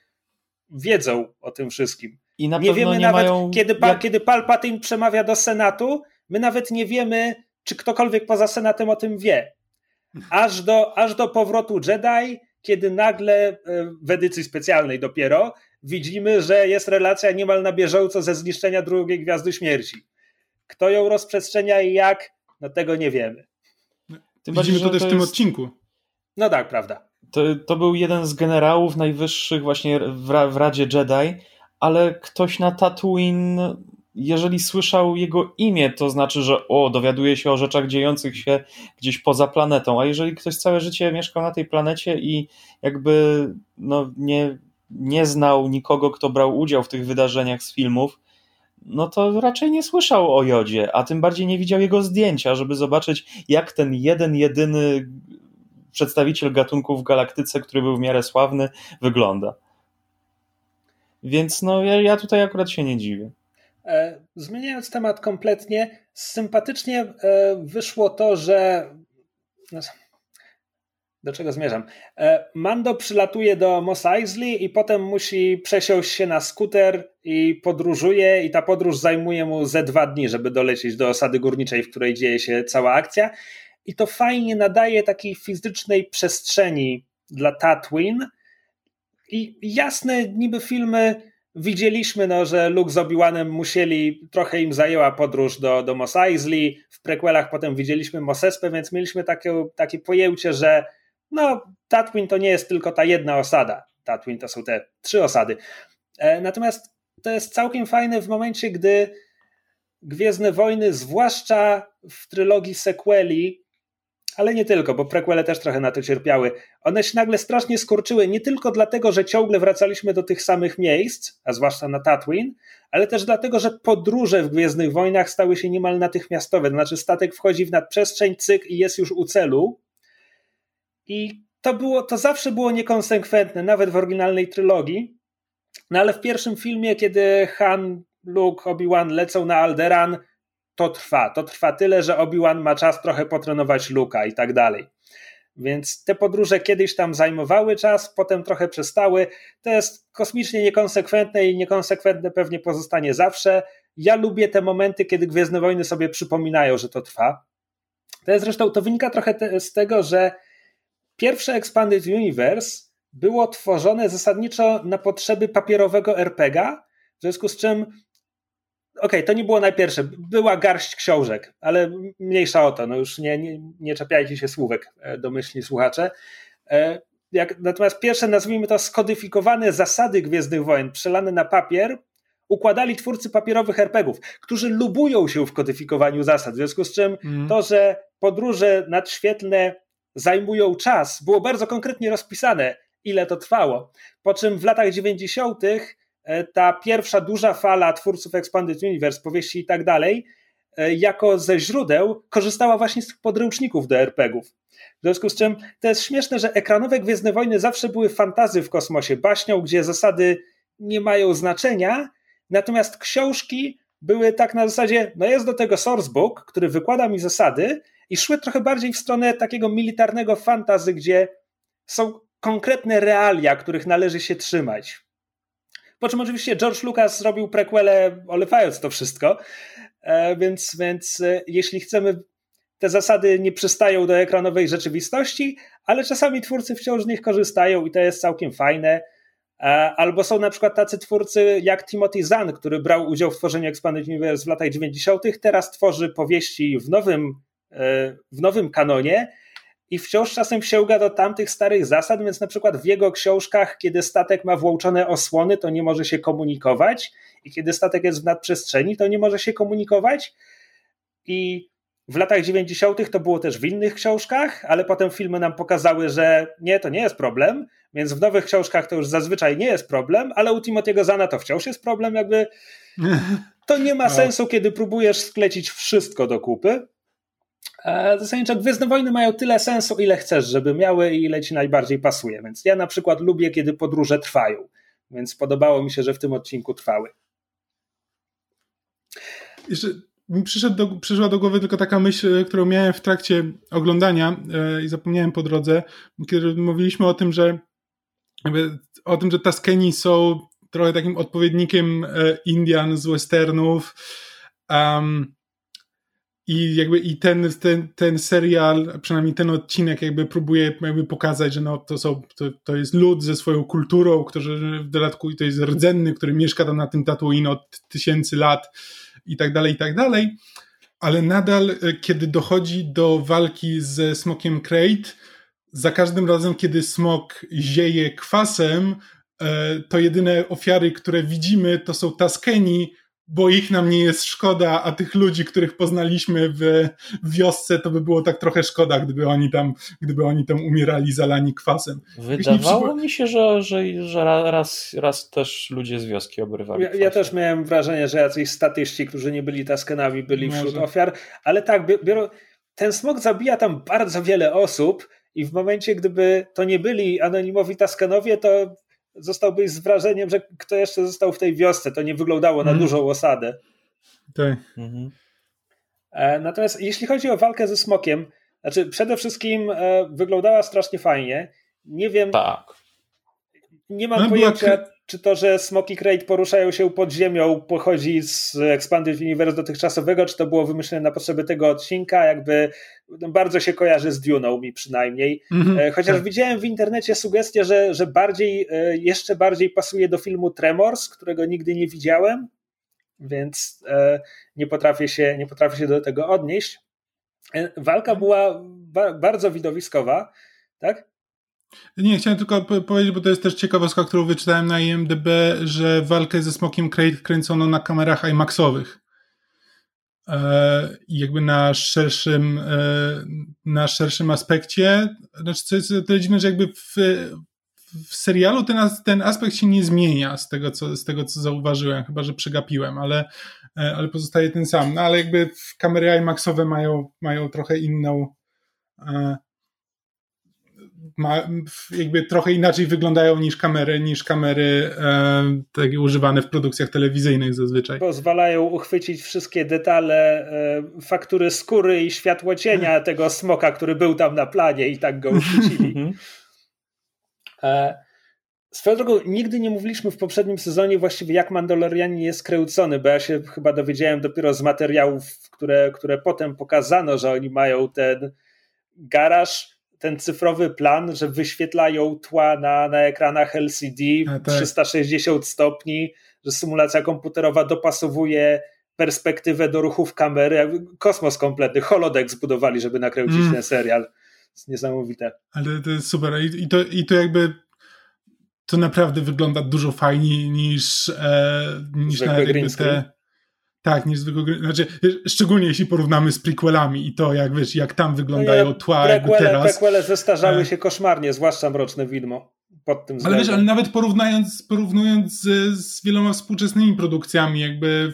Speaker 1: wiedzą o tym wszystkim.
Speaker 2: I na
Speaker 1: nie wiemy
Speaker 2: nie
Speaker 1: nawet,
Speaker 2: mają...
Speaker 1: kiedy, pa,
Speaker 2: jak...
Speaker 1: kiedy Palpatine przemawia do Senatu, my nawet nie wiemy, czy ktokolwiek poza Senatem o tym wie. Aż do, aż do powrotu Jedi, kiedy nagle e, w edycji specjalnej dopiero widzimy, że jest relacja niemal na bieżąco ze zniszczenia drugiej Gwiazdy Śmierci. Kto ją rozprzestrzenia i jak, no tego nie wiemy.
Speaker 3: Tym Widzimy to też w tym jest... odcinku.
Speaker 1: No tak, prawda.
Speaker 2: To, to był jeden z generałów najwyższych właśnie w, w Radzie Jedi, ale ktoś na Tatooine, jeżeli słyszał jego imię, to znaczy, że o, dowiaduje się o rzeczach dziejących się gdzieś poza planetą, a jeżeli ktoś całe życie mieszkał na tej planecie i jakby no, nie, nie znał nikogo, kto brał udział w tych wydarzeniach z filmów, no to raczej nie słyszał o Jodzie, a tym bardziej nie widział jego zdjęcia, żeby zobaczyć, jak ten jeden, jedyny przedstawiciel gatunku w galaktyce, który był w miarę sławny, wygląda. Więc no, ja, ja tutaj akurat się nie dziwię.
Speaker 1: E, zmieniając temat kompletnie, sympatycznie e, wyszło to, że. Do czego zmierzam? E, Mando przylatuje do Mos Eisley i potem musi przesiąść się na skuter i podróżuje i ta podróż zajmuje mu ze dwa dni, żeby dolecieć do osady górniczej, w której dzieje się cała akcja. I to fajnie nadaje takiej fizycznej przestrzeni dla Tatooine. I jasne niby filmy widzieliśmy, no, że Luke z Obi-Wanem musieli, trochę im zajęła podróż do, do Mos Eisley, w prequelach potem widzieliśmy Mos Espe, więc mieliśmy takie, takie pojęcie, że no, Tatooine to nie jest tylko ta jedna osada. Tatooine to są te trzy osady. E, natomiast to jest całkiem fajne w momencie, gdy Gwiezdne Wojny, zwłaszcza w trylogii sequeli, ale nie tylko, bo prequele też trochę na to cierpiały. One się nagle strasznie skurczyły, nie tylko dlatego, że ciągle wracaliśmy do tych samych miejsc, a zwłaszcza na Tatooine, ale też dlatego, że podróże w Gwiezdnych Wojnach stały się niemal natychmiastowe. To znaczy statek wchodzi w nadprzestrzeń, cyk i jest już u celu, i to, było, to zawsze było niekonsekwentne, nawet w oryginalnej trylogii. No ale w pierwszym filmie, kiedy Han, Luke, Obi-Wan lecą na Alderan, to trwa. To trwa tyle, że Obi-Wan ma czas trochę potrenować Luka i tak dalej. Więc te podróże kiedyś tam zajmowały czas, potem trochę przestały. To jest kosmicznie niekonsekwentne i niekonsekwentne pewnie pozostanie zawsze. Ja lubię te momenty, kiedy Gwiezdne Wojny sobie przypominają, że to trwa. To jest zresztą, to wynika trochę te, z tego, że Pierwsze Expanded Universe było tworzone zasadniczo na potrzeby papierowego RPGa, w związku z czym okej, okay, to nie było najpierwsze, była garść książek, ale mniejsza o to, no już nie, nie, nie czepiajcie się słówek, e, domyślni słuchacze. E, jak, natomiast pierwsze, nazwijmy to, skodyfikowane zasady Gwiezdnych Wojen, przelane na papier, układali twórcy papierowych RPGów, którzy lubują się w kodyfikowaniu zasad, w związku z czym mm. to, że podróże nadświetlne zajmują czas, było bardzo konkretnie rozpisane, ile to trwało. Po czym w latach 90. E, ta pierwsza duża fala twórców Expanded Universe, powieści i tak dalej, e, jako ze źródeł korzystała właśnie z tych podręczników do RPGów. W związku z czym to jest śmieszne, że ekranowe Gwiezdne Wojny zawsze były fantazy w kosmosie, baśnią, gdzie zasady nie mają znaczenia, natomiast książki były tak na zasadzie, no jest do tego sourcebook, który wykłada mi zasady, i szły trochę bardziej w stronę takiego militarnego fantazy, gdzie są konkretne realia, których należy się trzymać. Po czym oczywiście George Lucas zrobił prequele olewając to wszystko, e, więc, więc e, jeśli chcemy, te zasady nie przystają do ekranowej rzeczywistości, ale czasami twórcy wciąż z nich korzystają i to jest całkiem fajne. E, albo są na przykład tacy twórcy jak Timothy Zahn, który brał udział w tworzeniu Expanded Universe w latach 90., teraz tworzy powieści w nowym w nowym kanonie i wciąż czasem sięga do tamtych starych zasad, więc na przykład w jego książkach, kiedy statek ma włączone osłony, to nie może się komunikować i kiedy statek jest w nadprzestrzeni, to nie może się komunikować i w latach 90. to było też w innych książkach, ale potem filmy nam pokazały, że nie, to nie jest problem, więc w nowych książkach to już zazwyczaj nie jest problem, ale u Timothy'ego Zana to wciąż jest problem, jakby *laughs* to nie ma no. sensu, kiedy próbujesz sklecić wszystko do kupy. E, zasadniczo Gwiezdne Wojny mają tyle sensu, ile chcesz, żeby miały i ile ci najbardziej pasuje. Więc ja na przykład lubię, kiedy podróże trwają. Więc podobało mi się, że w tym odcinku trwały.
Speaker 3: Jeszcze mi do, przyszła do głowy tylko taka myśl, którą miałem w trakcie oglądania e, i zapomniałem po drodze, kiedy mówiliśmy o tym, że o tym, że Taskeni są trochę takim odpowiednikiem e, Indian z westernów. Um, i jakby i ten, ten, ten serial, przynajmniej ten odcinek jakby próbuje jakby pokazać, że no to, są, to, to jest lud ze swoją kulturą, który w dodatku to jest rdzenny, który mieszka tam na tym Tatooine od tysięcy lat i tak dalej, i tak dalej. Ale nadal, e, kiedy dochodzi do walki ze smokiem Crate, za każdym razem, kiedy smok zieje kwasem, e, to jedyne ofiary, które widzimy, to są Taskeni, bo ich nam nie jest szkoda, a tych ludzi, których poznaliśmy w wiosce, to by było tak trochę szkoda, gdyby oni tam, gdyby oni tam umierali zalani kwasem.
Speaker 2: Wydawało mi się, że, że, że raz, raz też ludzie z wioski obrywali.
Speaker 1: Ja, ja, też miałem wrażenie, że jacyś statyści, którzy nie byli Taskenami, byli Może. wśród ofiar, ale tak, biorą, ten smok zabija tam bardzo wiele osób i w momencie, gdyby to nie byli anonimowi Taskanowie, to zostałbyś z wrażeniem, że kto jeszcze został w tej wiosce. To nie wyglądało na mm. dużą osadę.
Speaker 3: Tak. Mhm.
Speaker 1: E, natomiast jeśli chodzi o walkę ze smokiem, znaczy przede wszystkim e, wyglądała strasznie fajnie. Nie wiem.
Speaker 2: Tak.
Speaker 1: Nie mam no, pojęcia, czy to, że Smoky Crate poruszają się pod ziemią, pochodzi z Expanded Universe dotychczasowego, czy to było wymyślone na potrzeby tego odcinka, jakby no, bardzo się kojarzy z Duną mi przynajmniej. Mm-hmm, Chociaż tak. widziałem w internecie sugestię, że, że bardziej, e, jeszcze bardziej pasuje do filmu Tremors, którego nigdy nie widziałem, więc e, nie potrafię się, nie potrafię się do tego odnieść. Walka była bardzo widowiskowa, tak?
Speaker 3: Nie, chciałem tylko powiedzieć, bo to jest też ciekawostka, którą wyczytałem na IMDb, że walkę ze Smokiem kręcono na kamerach IMAXowych. E, jakby na szerszym, e, na szerszym aspekcie. Znaczy, co jest tyle dziwne, że jakby w, w serialu ten, ten aspekt się nie zmienia z tego, co, z tego, co zauważyłem, chyba że przegapiłem, ale, e, ale pozostaje ten sam. No ale jakby kamery IMAXowe mają, mają trochę inną ma, jakby trochę inaczej wyglądają niż kamery, niż kamery e, takie używane w produkcjach telewizyjnych zazwyczaj.
Speaker 1: Pozwalają uchwycić wszystkie detale e, faktury skóry i światło cienia *laughs* tego smoka, który był tam na planie i tak go uchwycili. Mhm. e, swoją drogą, nigdy nie mówiliśmy w poprzednim sezonie właściwie jak Mandalorianin jest kręcony, bo ja się chyba dowiedziałem dopiero z materiałów, które, które potem pokazano, że oni mają ten garaż ten cyfrowy plan, że wyświetlają tła na, na ekranach LCD tak. 360 stopni, że symulacja komputerowa dopasowuje perspektywę do ruchów kamery. Kosmos kompletny, holodeck zbudowali, żeby nakręcić mm. ten serial. To jest niesamowite.
Speaker 3: Ale to jest super. I, i, to, i to jakby to naprawdę wygląda dużo fajniej niż, e, niż na jakby te tak, niezwykle. Znaczy, szczególnie jeśli porównamy z prequelami i to, jak wiesz, jak tam wyglądają no tła prequele, teraz.
Speaker 1: Prequele zestarzały e. się koszmarnie, zwłaszcza Mroczne Widmo. Pod tym
Speaker 3: ale wiesz, ale nawet porównując, porównując z, z wieloma współczesnymi produkcjami, jakby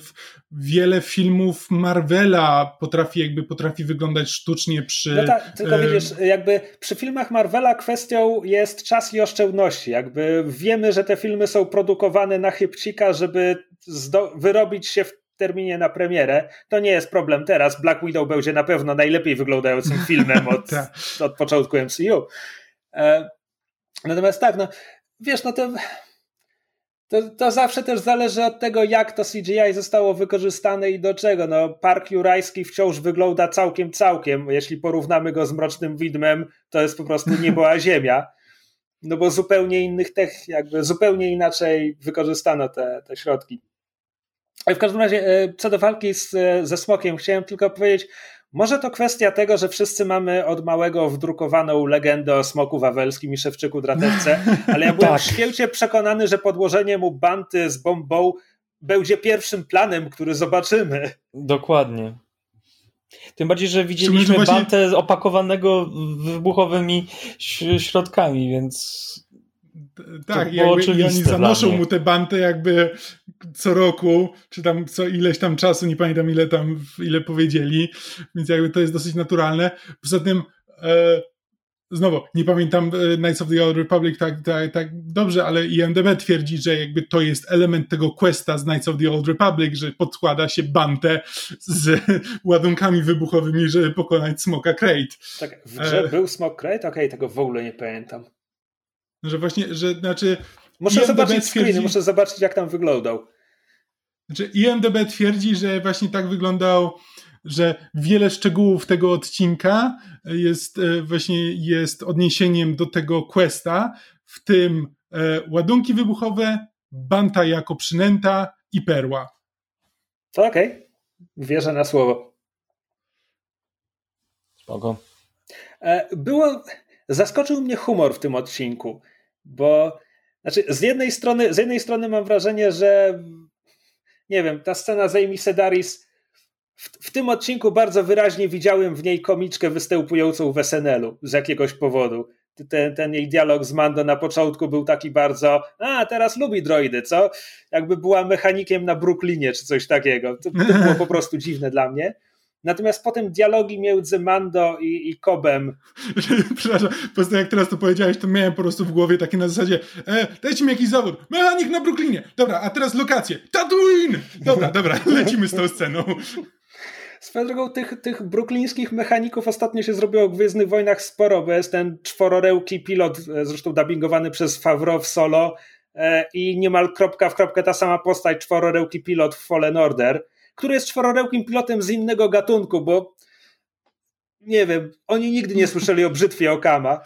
Speaker 3: wiele filmów Marvela potrafi jakby potrafi wyglądać sztucznie przy...
Speaker 1: No tak, tylko e... widzisz, jakby przy filmach Marvela kwestią jest czas i oszczędności. Jakby wiemy, że te filmy są produkowane na chybcika, żeby wyrobić się w terminie na premierę. To nie jest problem teraz. Black Widow będzie na pewno najlepiej wyglądającym *laughs* filmem od, tak. od początku MCU. E, natomiast tak, no wiesz, no to, to, to zawsze też zależy od tego, jak to CGI zostało wykorzystane i do czego. No, Park Jurajski wciąż wygląda całkiem, całkiem. Jeśli porównamy go z Mrocznym Widmem, to jest po prostu niebo a ziemia. No bo zupełnie innych tech, jakby zupełnie inaczej wykorzystano te, te środki. W każdym razie, e, co do walki z, e, ze smokiem, chciałem tylko powiedzieć, może to kwestia tego, że wszyscy mamy od małego wdrukowaną legendę o smoku wawelskim i szewczyku dratewce, *laughs* ale ja byłem tak. święcie przekonany, że podłożenie mu banty z bombą będzie pierwszym planem, który zobaczymy.
Speaker 2: Dokładnie. Tym bardziej, że widzieliśmy właśnie... bantę opakowanego wybuchowymi środkami, więc
Speaker 3: tak, jakby, i oni zanoszą mu te banty jakby co roku, czy tam co ileś tam czasu, nie pamiętam ile tam, ile powiedzieli, więc jakby to jest dosyć naturalne. Poza tym e, znowu, nie pamiętam e, Knights of the Old Republic tak, tak, tak dobrze, ale IMDB twierdzi, że jakby to jest element tego questa z Knights of the Old Republic, że podkłada się bantę z *laughs* ładunkami wybuchowymi, żeby pokonać Smoka Crate.
Speaker 1: Tak, w grze e... był Smok Crate? Okej, okay, tego w ogóle nie pamiętam
Speaker 3: że właśnie, że znaczy
Speaker 1: Muszę IMDb zobaczyć twierdzi... screeny, muszę zobaczyć jak tam wyglądał.
Speaker 3: Znaczy IMDB twierdzi, że właśnie tak wyglądał że wiele szczegółów tego odcinka jest e, właśnie jest odniesieniem do tego questa, w tym e, ładunki wybuchowe, banta jako przynęta i perła.
Speaker 1: Okej, okay. wierzę na słowo.
Speaker 2: Spoko.
Speaker 1: E, było, zaskoczył mnie humor w tym odcinku, bo znaczy z jednej strony, z jednej strony mam wrażenie, że nie wiem, ta scena z Amy Sedaris w, w, tym odcinku bardzo wyraźnie widziałem w niej komiczkę występującą w SNL-u z jakiegoś powodu. Ten, ten jej dialog z Mando na początku był taki bardzo, a teraz lubi droidy, co? Jakby była mechanikiem na Brooklynie czy coś takiego. To, to było po prostu dziwne dla mnie. Natomiast potem dialogi między Mando i, i Kobem. *laughs*
Speaker 3: Przepraszam, po prostu jak teraz to powiedziałeś, to miałem po prostu w głowie takie na zasadzie e, dajcie mi jakiś zawód. Mechanik na Brooklynie. Dobra, a teraz lokacje. Tatooine! Dobra, *laughs* dobra, lecimy z tą sceną.
Speaker 1: Swoją drogą tych, tych bruklińskich mechaników ostatnio się zrobiło w Gwiezdnych Wojnach sporo, bo jest ten czwororełki pilot, e, zresztą dubbingowany przez Favreau w solo e, i niemal kropka w kropkę ta sama postać, czwororełki pilot w Fallen Order, który jest czwororełkim pilotem z innego gatunku, bo nie wiem, oni nigdy nie słyszeli o brzytwie Okama.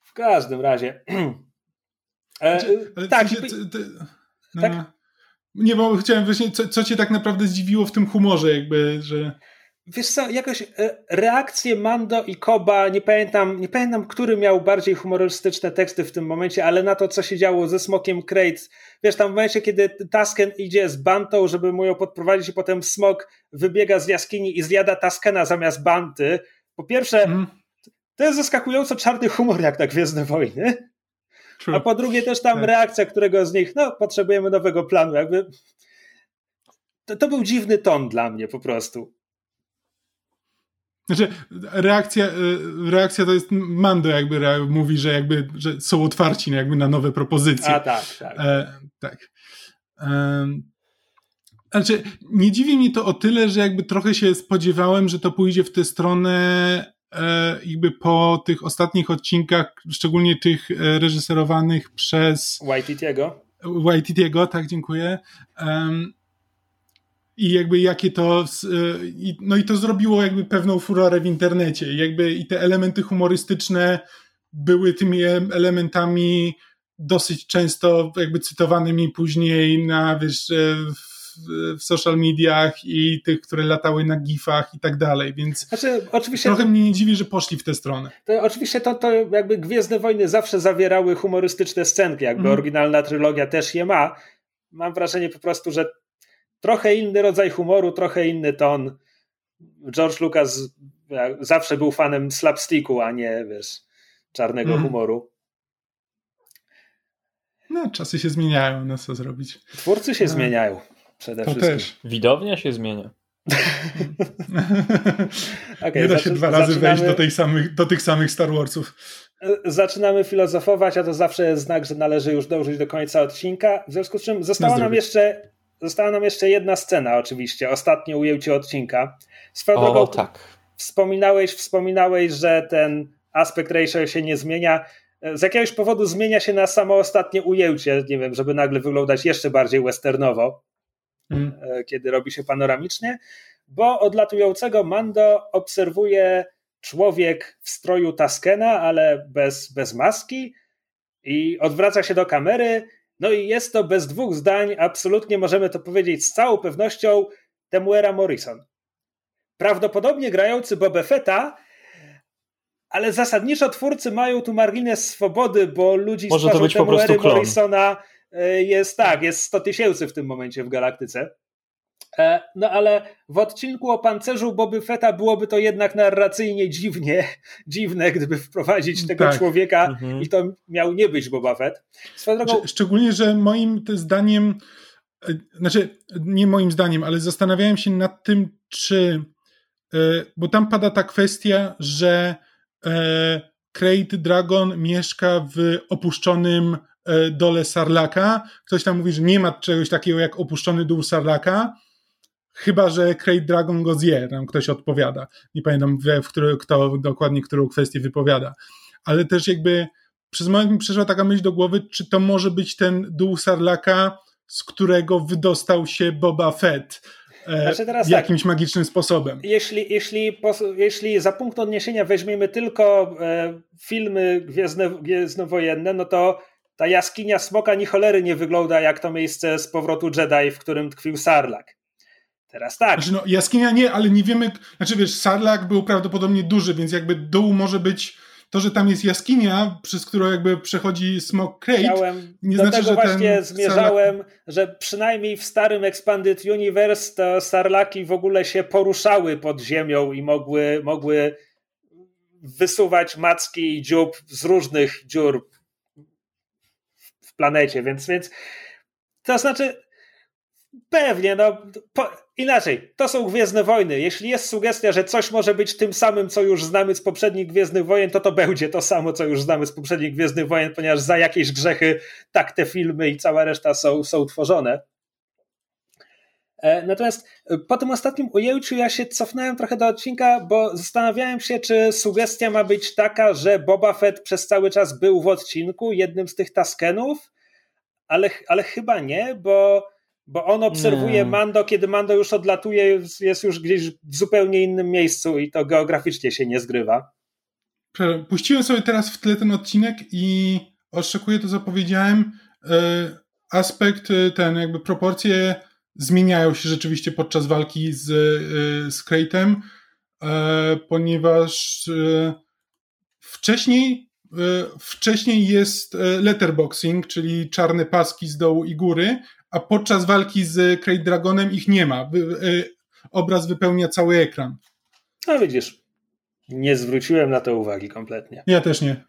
Speaker 1: W każdym razie. *clears throat*
Speaker 3: E, znaczy, tak, się, no, tak. No. Nie, bo chciałem właśnie, co, co cię tak naprawdę zdziwiło w tym humorze, jakby, że.
Speaker 1: Wiesz co, jakoś e, reakcje Mando i Koba, nie pamiętam, nie pamiętam, który miał bardziej humorystyczne teksty w tym momencie, ale na to, co się działo ze Smokiem Crate. Wiesz, tam w momencie, kiedy Tasken idzie z Bantą, żeby mu ją podprowadzić i potem Smok wybiega z jaskini i zjada Taskena zamiast Banty. Po pierwsze, mm. to jest zaskakująco czarny humor, jak tak Gwiezdne Wojny. True. A po drugie też tam tak. reakcja którego z nich, no potrzebujemy nowego planu, jakby to, to był dziwny ton dla mnie po prostu.
Speaker 3: Znaczy, reakcja, e, reakcja to jest Mando jakby mówi, że jakby że są otwarci jakby na nowe propozycje.
Speaker 1: A tak, tak. E,
Speaker 3: tak. E, znaczy, nie dziwi mnie to o tyle, że jakby trochę się spodziewałem, że to pójdzie w tę stronę E, jakby po tych ostatnich odcinkach, szczególnie tych e, reżyserowanych przez
Speaker 1: Waititiego.
Speaker 3: Waititiego, tak, dziękuję. I jakby jakie to, e, no i to zrobiło jakby pewną furorę w internecie. Jakby i te elementy humorystyczne były tymi elementami dosyć często jakby cytowanymi później na, wiesz, w w social mediach i tych, które latały na gifach i tak dalej, więc znaczy, oczywiście trochę to, mnie nie dziwi, że poszli w tę stronę.
Speaker 1: To, oczywiście to, to jakby Gwiezdne Wojny zawsze zawierały humorystyczne scenki, jakby mm. oryginalna trylogia też je ma. Mam wrażenie po prostu, że trochę inny rodzaj humoru, trochę inny ton. George Lucas zawsze był fanem slapsticku, a nie, wiesz, czarnego mm. humoru.
Speaker 3: No, czasy się zmieniają, no co zrobić.
Speaker 1: Twórcy się no. zmieniają przede to wszystkim. Też.
Speaker 2: Widownia się zmienia. *laughs*
Speaker 3: okay, Nie da się dwa razy zaczynamy... wejść do, tej samych, do tych samych Star Warsów.
Speaker 1: Zaczynamy filozofować, a to zawsze jest znak, że należy już dążyć do końca odcinka. W związku z czym została nam jeszcze, została nam jeszcze jedna scena, oczywiście, ostatnie ujęcie odcinka. Swoją o, drogą, tak. Wspominałeś, wspominałeś, że ten aspekt ratio się nie zmienia. Z jakiegoś powodu zmienia się na samo ostatnie ujęcie, nie wiem, żeby nagle wyglądać jeszcze bardziej westernowo. Mm. Kiedy robi się panoramicznie, bo odlatującego Mando obserwuje człowiek w stroju Taskena, ale bez, bez maski i odwraca się do kamery. No i jest to bez dwóch zdań, absolutnie możemy to powiedzieć z całą pewnością, Temuera Morrison. Prawdopodobnie grający Boba Fetta, ale zasadniczo twórcy mają tu margines swobody, bo ludzi
Speaker 2: Może z Temuery
Speaker 1: Morrisona E, jest tak, jest 100 tysięcy w tym momencie w galaktyce. E, no ale w odcinku o pancerzu Boby Fetta byłoby to jednak narracyjnie dziwnie, *laughs* dziwne, gdyby wprowadzić tego tak. człowieka mhm. i to miał nie być Boba Fett.
Speaker 3: Drogą... Szczególnie, że moim zdaniem, e, znaczy nie moim zdaniem, ale zastanawiałem się nad tym, czy, bo tam pada ta kwestia, że Crate Dragon mieszka w opuszczonym E, dole Sarlaka. Ktoś tam mówi, że nie ma czegoś takiego jak opuszczony dół Sarlaka, chyba że Crate Dragon go zje, tam ktoś odpowiada. Nie pamiętam, w który, kto dokładnie którą kwestię wypowiada. Ale też jakby przez moment mi przeszła taka myśl do głowy, czy to może być ten dół Sarlaka, z którego wydostał się Boba Fett. E, znaczy tak. jakimś tak, magicznym sposobem.
Speaker 1: Jeśli, jeśli, jeśli za punkt odniesienia weźmiemy tylko e, filmy gwiezdne, gwiezdnowojenne, no to ta jaskinia smoka ni cholery nie wygląda jak to miejsce z powrotu Jedi, w którym tkwił Sarlak. Teraz tak.
Speaker 3: Znaczy no, jaskinia nie, ale nie wiemy, znaczy wiesz, Sarlak był prawdopodobnie duży, więc jakby dół może być to, że tam jest jaskinia, przez którą jakby przechodzi Smok Crate, Chciałem, nie
Speaker 1: do
Speaker 3: znaczy,
Speaker 1: tego
Speaker 3: że
Speaker 1: właśnie zmierzałem, Sarlak... że przynajmniej w starym Expanded Universe to Sarlaki w ogóle się poruszały pod ziemią i mogły, mogły wysuwać macki i dziób z różnych dziur w planecie, więc, więc to znaczy pewnie, no po, Inaczej, to są Gwiezdne Wojny. Jeśli jest sugestia, że coś może być tym samym, co już znamy z poprzednich Gwiezdnych Wojen, to to będzie to samo, co już znamy z poprzednich Gwiezdnych Wojen, ponieważ za jakieś grzechy tak te filmy i cała reszta są, są tworzone. E, natomiast e, po tym ostatnim ujęciu ja się cofnąłem trochę do odcinka, bo zastanawiałem się, czy sugestia ma być taka, że Boba Fett przez cały czas był w odcinku, jednym z tych taskenów, ale, ale chyba nie, bo bo on obserwuje Mando, kiedy Mando już odlatuje, jest już gdzieś w zupełnie innym miejscu i to geograficznie się nie zgrywa.
Speaker 3: Puściłem sobie teraz w tle ten odcinek i oczekuję to, co powiedziałem. E, aspekt, e, ten jakby proporcje zmieniają się rzeczywiście podczas walki z, e, z Kratem, ponieważ wcześniej wcześniej jest letterboxing, czyli czarne paski z dołu i góry, a podczas walki z Crate Dragonem ich nie ma. Y, obraz wypełnia cały ekran.
Speaker 1: No widzisz, nie zwróciłem na to uwagi kompletnie.
Speaker 3: Ja też nie,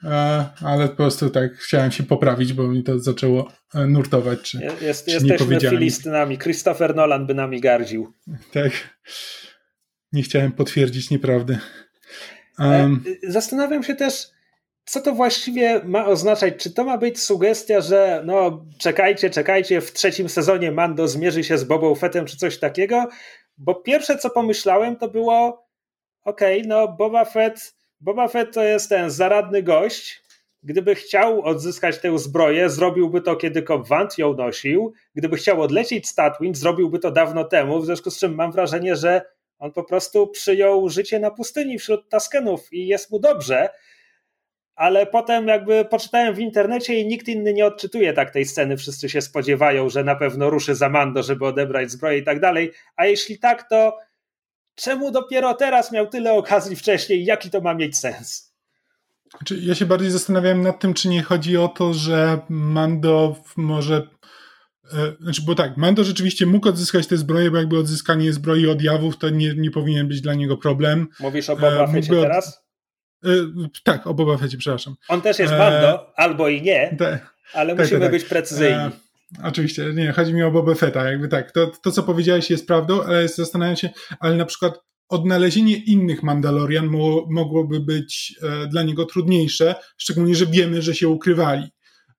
Speaker 3: ale po prostu tak chciałem się poprawić, bo mi to zaczęło e, nurtować. Czy,
Speaker 1: jest, czy jesteśmy filistynami. Christopher Nolan by nami gardził.
Speaker 3: Tak. Nie chciałem potwierdzić nieprawdy.
Speaker 1: Um, Zastanawiam się też, co to właściwie ma oznaczać? Czy to ma być sugestia, że no czekajcie, czekajcie, w trzecim sezonie Mando zmierzy się z Bobą Fettem czy coś takiego? Bo pierwsze co pomyślałem to było okej, okay, no Boba Fett, Boba Fett to jest ten zaradny gość, gdyby chciał odzyskać tę zbroję, zrobiłby to, kiedy Cobb Vant ją nosił. Gdyby chciał odlecieć z Tatooine, zrobiłby to dawno temu, w związku z czym mam wrażenie, że on po prostu przyjął życie na pustyni wśród Taskenów i jest mu dobrze ale potem jakby poczytałem w internecie i nikt inny nie odczytuje tak tej sceny. Wszyscy się spodziewają, że na pewno ruszy za Mando, żeby odebrać zbroję i tak dalej. A jeśli tak, to czemu dopiero teraz miał tyle okazji wcześniej? Jaki to ma mieć sens?
Speaker 3: Znaczy, ja się bardziej zastanawiałem nad tym, czy nie chodzi o to, że Mando może. E, znaczy, bo tak, Mando rzeczywiście mógł odzyskać tę zbroję, bo jakby odzyskanie zbroi od jawów to nie, nie powinien być dla niego problem.
Speaker 1: Mówisz o Boba e, Fettie teraz?
Speaker 3: E, tak, o Boba Fettie, przepraszam.
Speaker 1: On też jest Mando, e, albo i nie, te, ale tak, musimy tak, być precyzyjni. E,
Speaker 3: oczywiście, nie, chodzi mi o Boba Fetta, jakby tak, to, to co powiedziałeś jest prawdą, ale zastanawiam się, ale na przykład odnalezienie innych Mandalorian mo, mogłoby być e, dla niego trudniejsze, szczególnie, że wiemy, że się ukrywali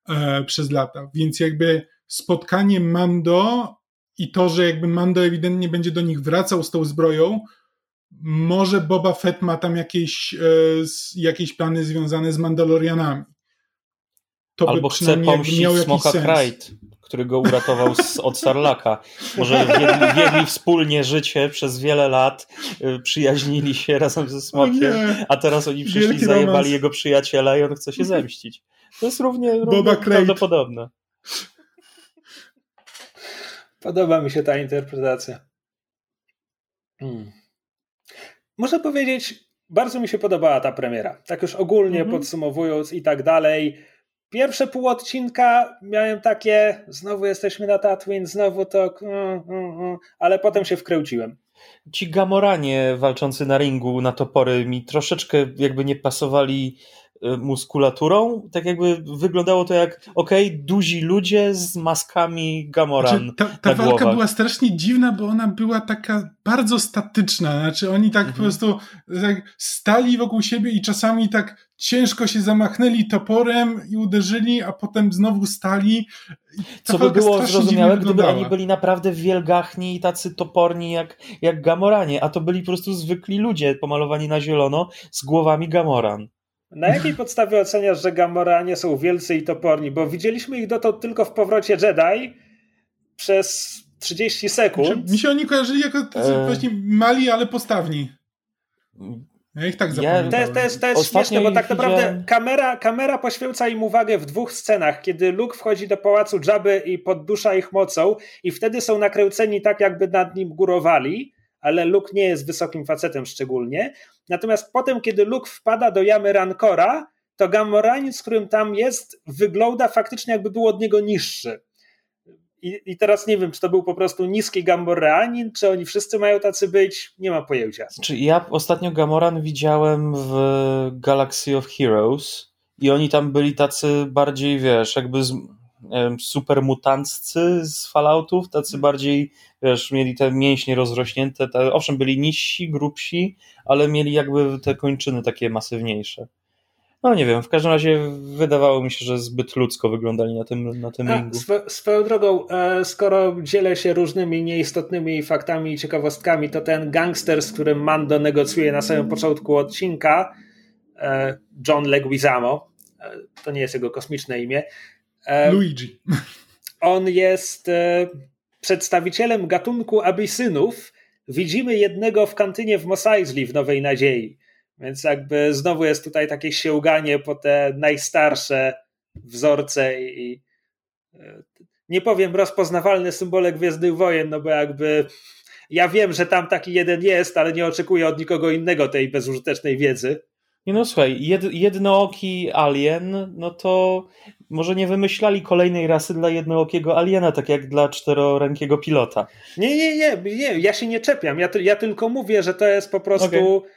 Speaker 3: e, przez lata, więc jakby spotkanie Mando i to, że jakby Mando ewidentnie będzie do nich wracał z tą zbroją, może Boba Fett ma tam jakieś, e, jakieś plany związane z Mandalorianami.
Speaker 2: To Albo chce pomścić Smoka Krajt, który go uratował z, od Sarlaka. Może wiedli, wiedli wspólnie życie przez wiele lat, e, przyjaźnili się razem ze Smokiem, a teraz oni przyszli, Wielki zajebali romans. jego przyjaciela i on chce się zemścić. To jest równie, równie prawdopodobne.
Speaker 1: Podoba mi się ta interpretacja. Hmm. Muszę powiedzieć, bardzo mi się podobała ta premiera. Tak już ogólnie mhm. podsumowując i tak dalej. Pierwsze pół odcinka miałem takie, znowu jesteśmy na Tatooine, znowu to, mm, mm, mm, ale potem się wkręciłem.
Speaker 2: Ci gamoranie walczący na ringu na topory mi troszeczkę jakby nie pasowali muskulaturą, tak jakby wyglądało to jak, okej, okay, duzi ludzie z maskami Gamoran znaczy,
Speaker 3: Ta, ta walka
Speaker 2: głowach.
Speaker 3: była strasznie dziwna, bo ona była taka bardzo statyczna, znaczy oni tak mhm. po prostu tak stali wokół siebie i czasami tak ciężko się zamachnęli toporem i uderzyli, a potem znowu stali.
Speaker 2: Co by było zrozumiałe, gdyby oni byli naprawdę wielgachni i tacy toporni jak, jak Gamoranie, a to byli po prostu zwykli ludzie pomalowani na zielono z głowami Gamoran.
Speaker 1: Na jakiej podstawie oceniasz, że Gamoranie są wielcy i toporni? Bo widzieliśmy ich dotąd tylko w powrocie Jedi przez 30 sekund. Znaczy,
Speaker 3: mi się oni kojarzyli jako e... właśnie mali, ale postawni. Ja ich tak zapamiętałem.
Speaker 1: To jest, to jest, to jest śmieszne, bo tak naprawdę widziałem... kamera, kamera poświęca im uwagę w dwóch scenach, kiedy Luke wchodzi do pałacu Jabby i poddusza ich mocą i wtedy są nakręceni tak, jakby nad nim górowali, ale Luke nie jest wysokim facetem szczególnie. Natomiast potem, kiedy Luke wpada do jamy Rancora, to Gamoranin, z którym tam jest, wygląda faktycznie jakby był od niego niższy. I, I, teraz nie wiem, czy to był po prostu niski Gamorreanin, czy oni wszyscy mają tacy być, nie ma pojęcia.
Speaker 2: Czy ja ostatnio Gamoran widziałem w Galaxy of Heroes i oni tam byli tacy bardziej, wiesz, jakby z, wiem, super mutanccy z Falloutów, tacy bardziej, wiesz, mieli te mięśnie rozrośnięte, te, owszem, byli niżsi, grubsi, ale mieli jakby te kończyny takie masywniejsze. No nie wiem, w każdym razie wydawało mi się, że zbyt ludzko wyglądali na tym, na tym A, ringu.
Speaker 1: Swo, swoją drogą, e, skoro dzielę się różnymi nieistotnymi faktami i ciekawostkami, to ten gangster, z którym Mando negocjuje na samym początku odcinka, e, John Leguizamo, e, to nie jest jego kosmiczne imię.
Speaker 3: Luigi.
Speaker 1: On jest przedstawicielem gatunku abysynów. Widzimy jednego w kantynie w Mos Eisley w Nowej Nadziei. Więc jakby znowu jest tutaj takie sięganie po te najstarsze wzorce i e, nie powiem rozpoznawalny symbolek Gwiezdnych Wojen, no bo jakby ja wiem, że tam taki jeden jest, ale nie oczekuję od nikogo innego tej bezużytecznej wiedzy.
Speaker 2: Nie no słuchaj, jed, jednooki alien, no to może nie wymyślali kolejnej rasy dla jednookiego aliena, tak jak dla czterorękiego pilota.
Speaker 1: Nie, nie, nie, nie ja się nie czepiam, ja, ja tylko mówię, że to jest po prostu... Okay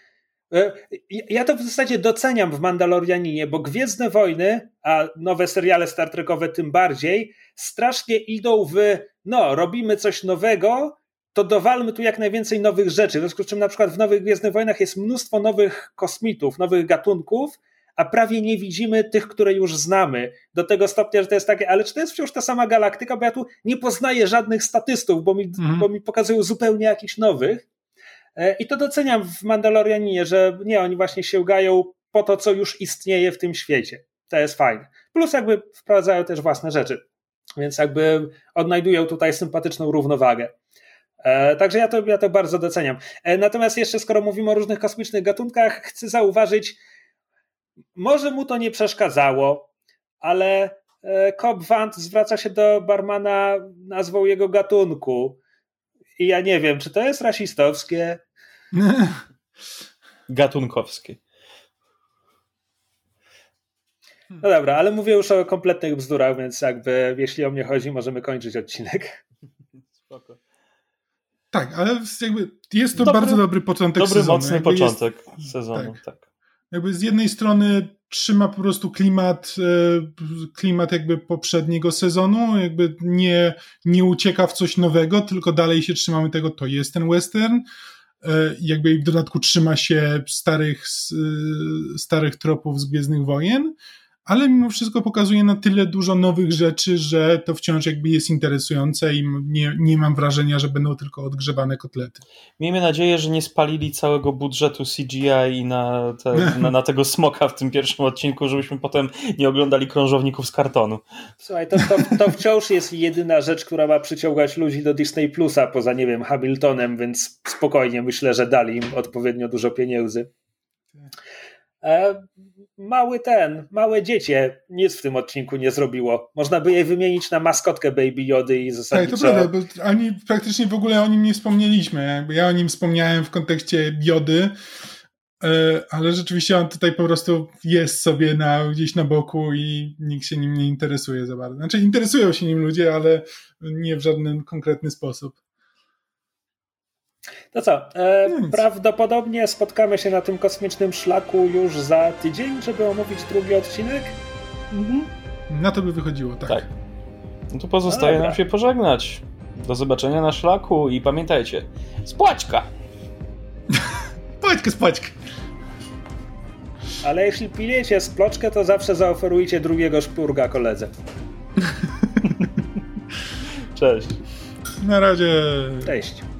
Speaker 1: E, ja to w zasadzie doceniam w Mandalorianinie, bo Gwiezdne Wojny, a nowe seriale Star Trekowe tym bardziej, strasznie idą w no, robimy coś nowego, to dowalmy tu jak najwięcej nowych rzeczy. W związku z czym na przykład w Nowych Gwiezdnych Wojnach jest mnóstwo nowych kosmitów, nowych gatunków, a prawie nie widzimy tych, które już znamy. Do tego stopnia, że to jest takie, ale czy to jest wciąż ta sama galaktyka, bo ja tu nie poznaję żadnych statystów, bo mi, mhm. bo mi pokazują zupełnie jakichś nowych. E, I to doceniam w Mandalorianinie, że nie, oni właśnie sięgają po to, co już istnieje w tym świecie. To jest fajne. Plus jakby wprowadzają też własne rzeczy. Więc jakby odnajdują tutaj sympatyczną równowagę. E, także ja to, ja to bardzo doceniam. E, natomiast jeszcze skoro mówimy o różnych kosmicznych gatunkach, chcę zauważyć, może mu to nie przeszkadzało, ale Cobb Vant zwraca się do barmana nazwą jego gatunku. I ja nie wiem, czy to jest rasistowskie? *laughs*
Speaker 2: Gatunkowskie.
Speaker 1: No dobra, ale mówię już o kompletnych bzdurach, więc jakby jeśli o mnie chodzi, możemy kończyć odcinek. *laughs* Spoko.
Speaker 3: Tak, ale jakby jest to dobry, bardzo dobry początek
Speaker 2: dobry,
Speaker 3: sezonu.
Speaker 2: Dobry, mocny jakby początek jest, sezonu, tak. tak.
Speaker 3: Jakby z jednej strony trzyma po prostu klimat, e, klimat jakby poprzedniego sezonu, jakby nie, nie ucieka w coś nowego, tylko dalej się trzymamy tego, to jest ten western, e, jakby w dodatku trzyma się starych, e, starych tropów z Gwiezdnych Wojen, ale mimo wszystko pokazuje na tyle dużo nowych rzeczy, że to wciąż jakby jest interesujące i nie, nie mam wrażenia, że będą tylko odgrzebane kotlety.
Speaker 2: Miejmy nadzieję, że nie spalili całego budżetu CGI na, te, *laughs* na, na, tego smoka w tym pierwszym odcinku, żebyśmy potem nie oglądali krążowników z kartonu.
Speaker 1: Słuchaj, to, to, to wciąż jest jedyna rzecz, która ma przyciągać ludzi do Disney Plusa poza, nie wiem, Hamiltonem, więc spokojnie myślę, że dali im odpowiednio dużo pieniędzy. E, mały ten, małe dziecię nic w tym odcinku nie zrobiło. Można by je wymienić na maskotkę Baby Jody i zasadniczo...
Speaker 3: Tak, to prawda, bo ani praktycznie w ogóle o nim nie wspomnieliśmy. Jakby ja o nim wspomniałem w kontekście Jody, e, ale rzeczywiście on tutaj po prostu jest sobie na, gdzieś na boku i nikt się nim nie interesuje za bardzo. Znaczy interesują się nim ludzie, ale nie w żaden konkretny sposób.
Speaker 1: To co? E, no prawdopodobnie spotkamy się na tym kosmicznym szlaku już za tydzień, żeby omówić drugi odcinek.
Speaker 3: Mhm. Na to by wychodziło, tak. tak.
Speaker 2: No to pozostaje nam się pożegnać. Do zobaczenia na szlaku i pamiętajcie, spłaćka! *laughs*
Speaker 3: spłaćkę, spłaćkę!
Speaker 1: Ale jeśli piliecie sploczkę, to zawsze zaoferujcie drugiego szpurga koledze. *laughs*
Speaker 2: Cześć.
Speaker 3: Na razie.
Speaker 1: Cześć.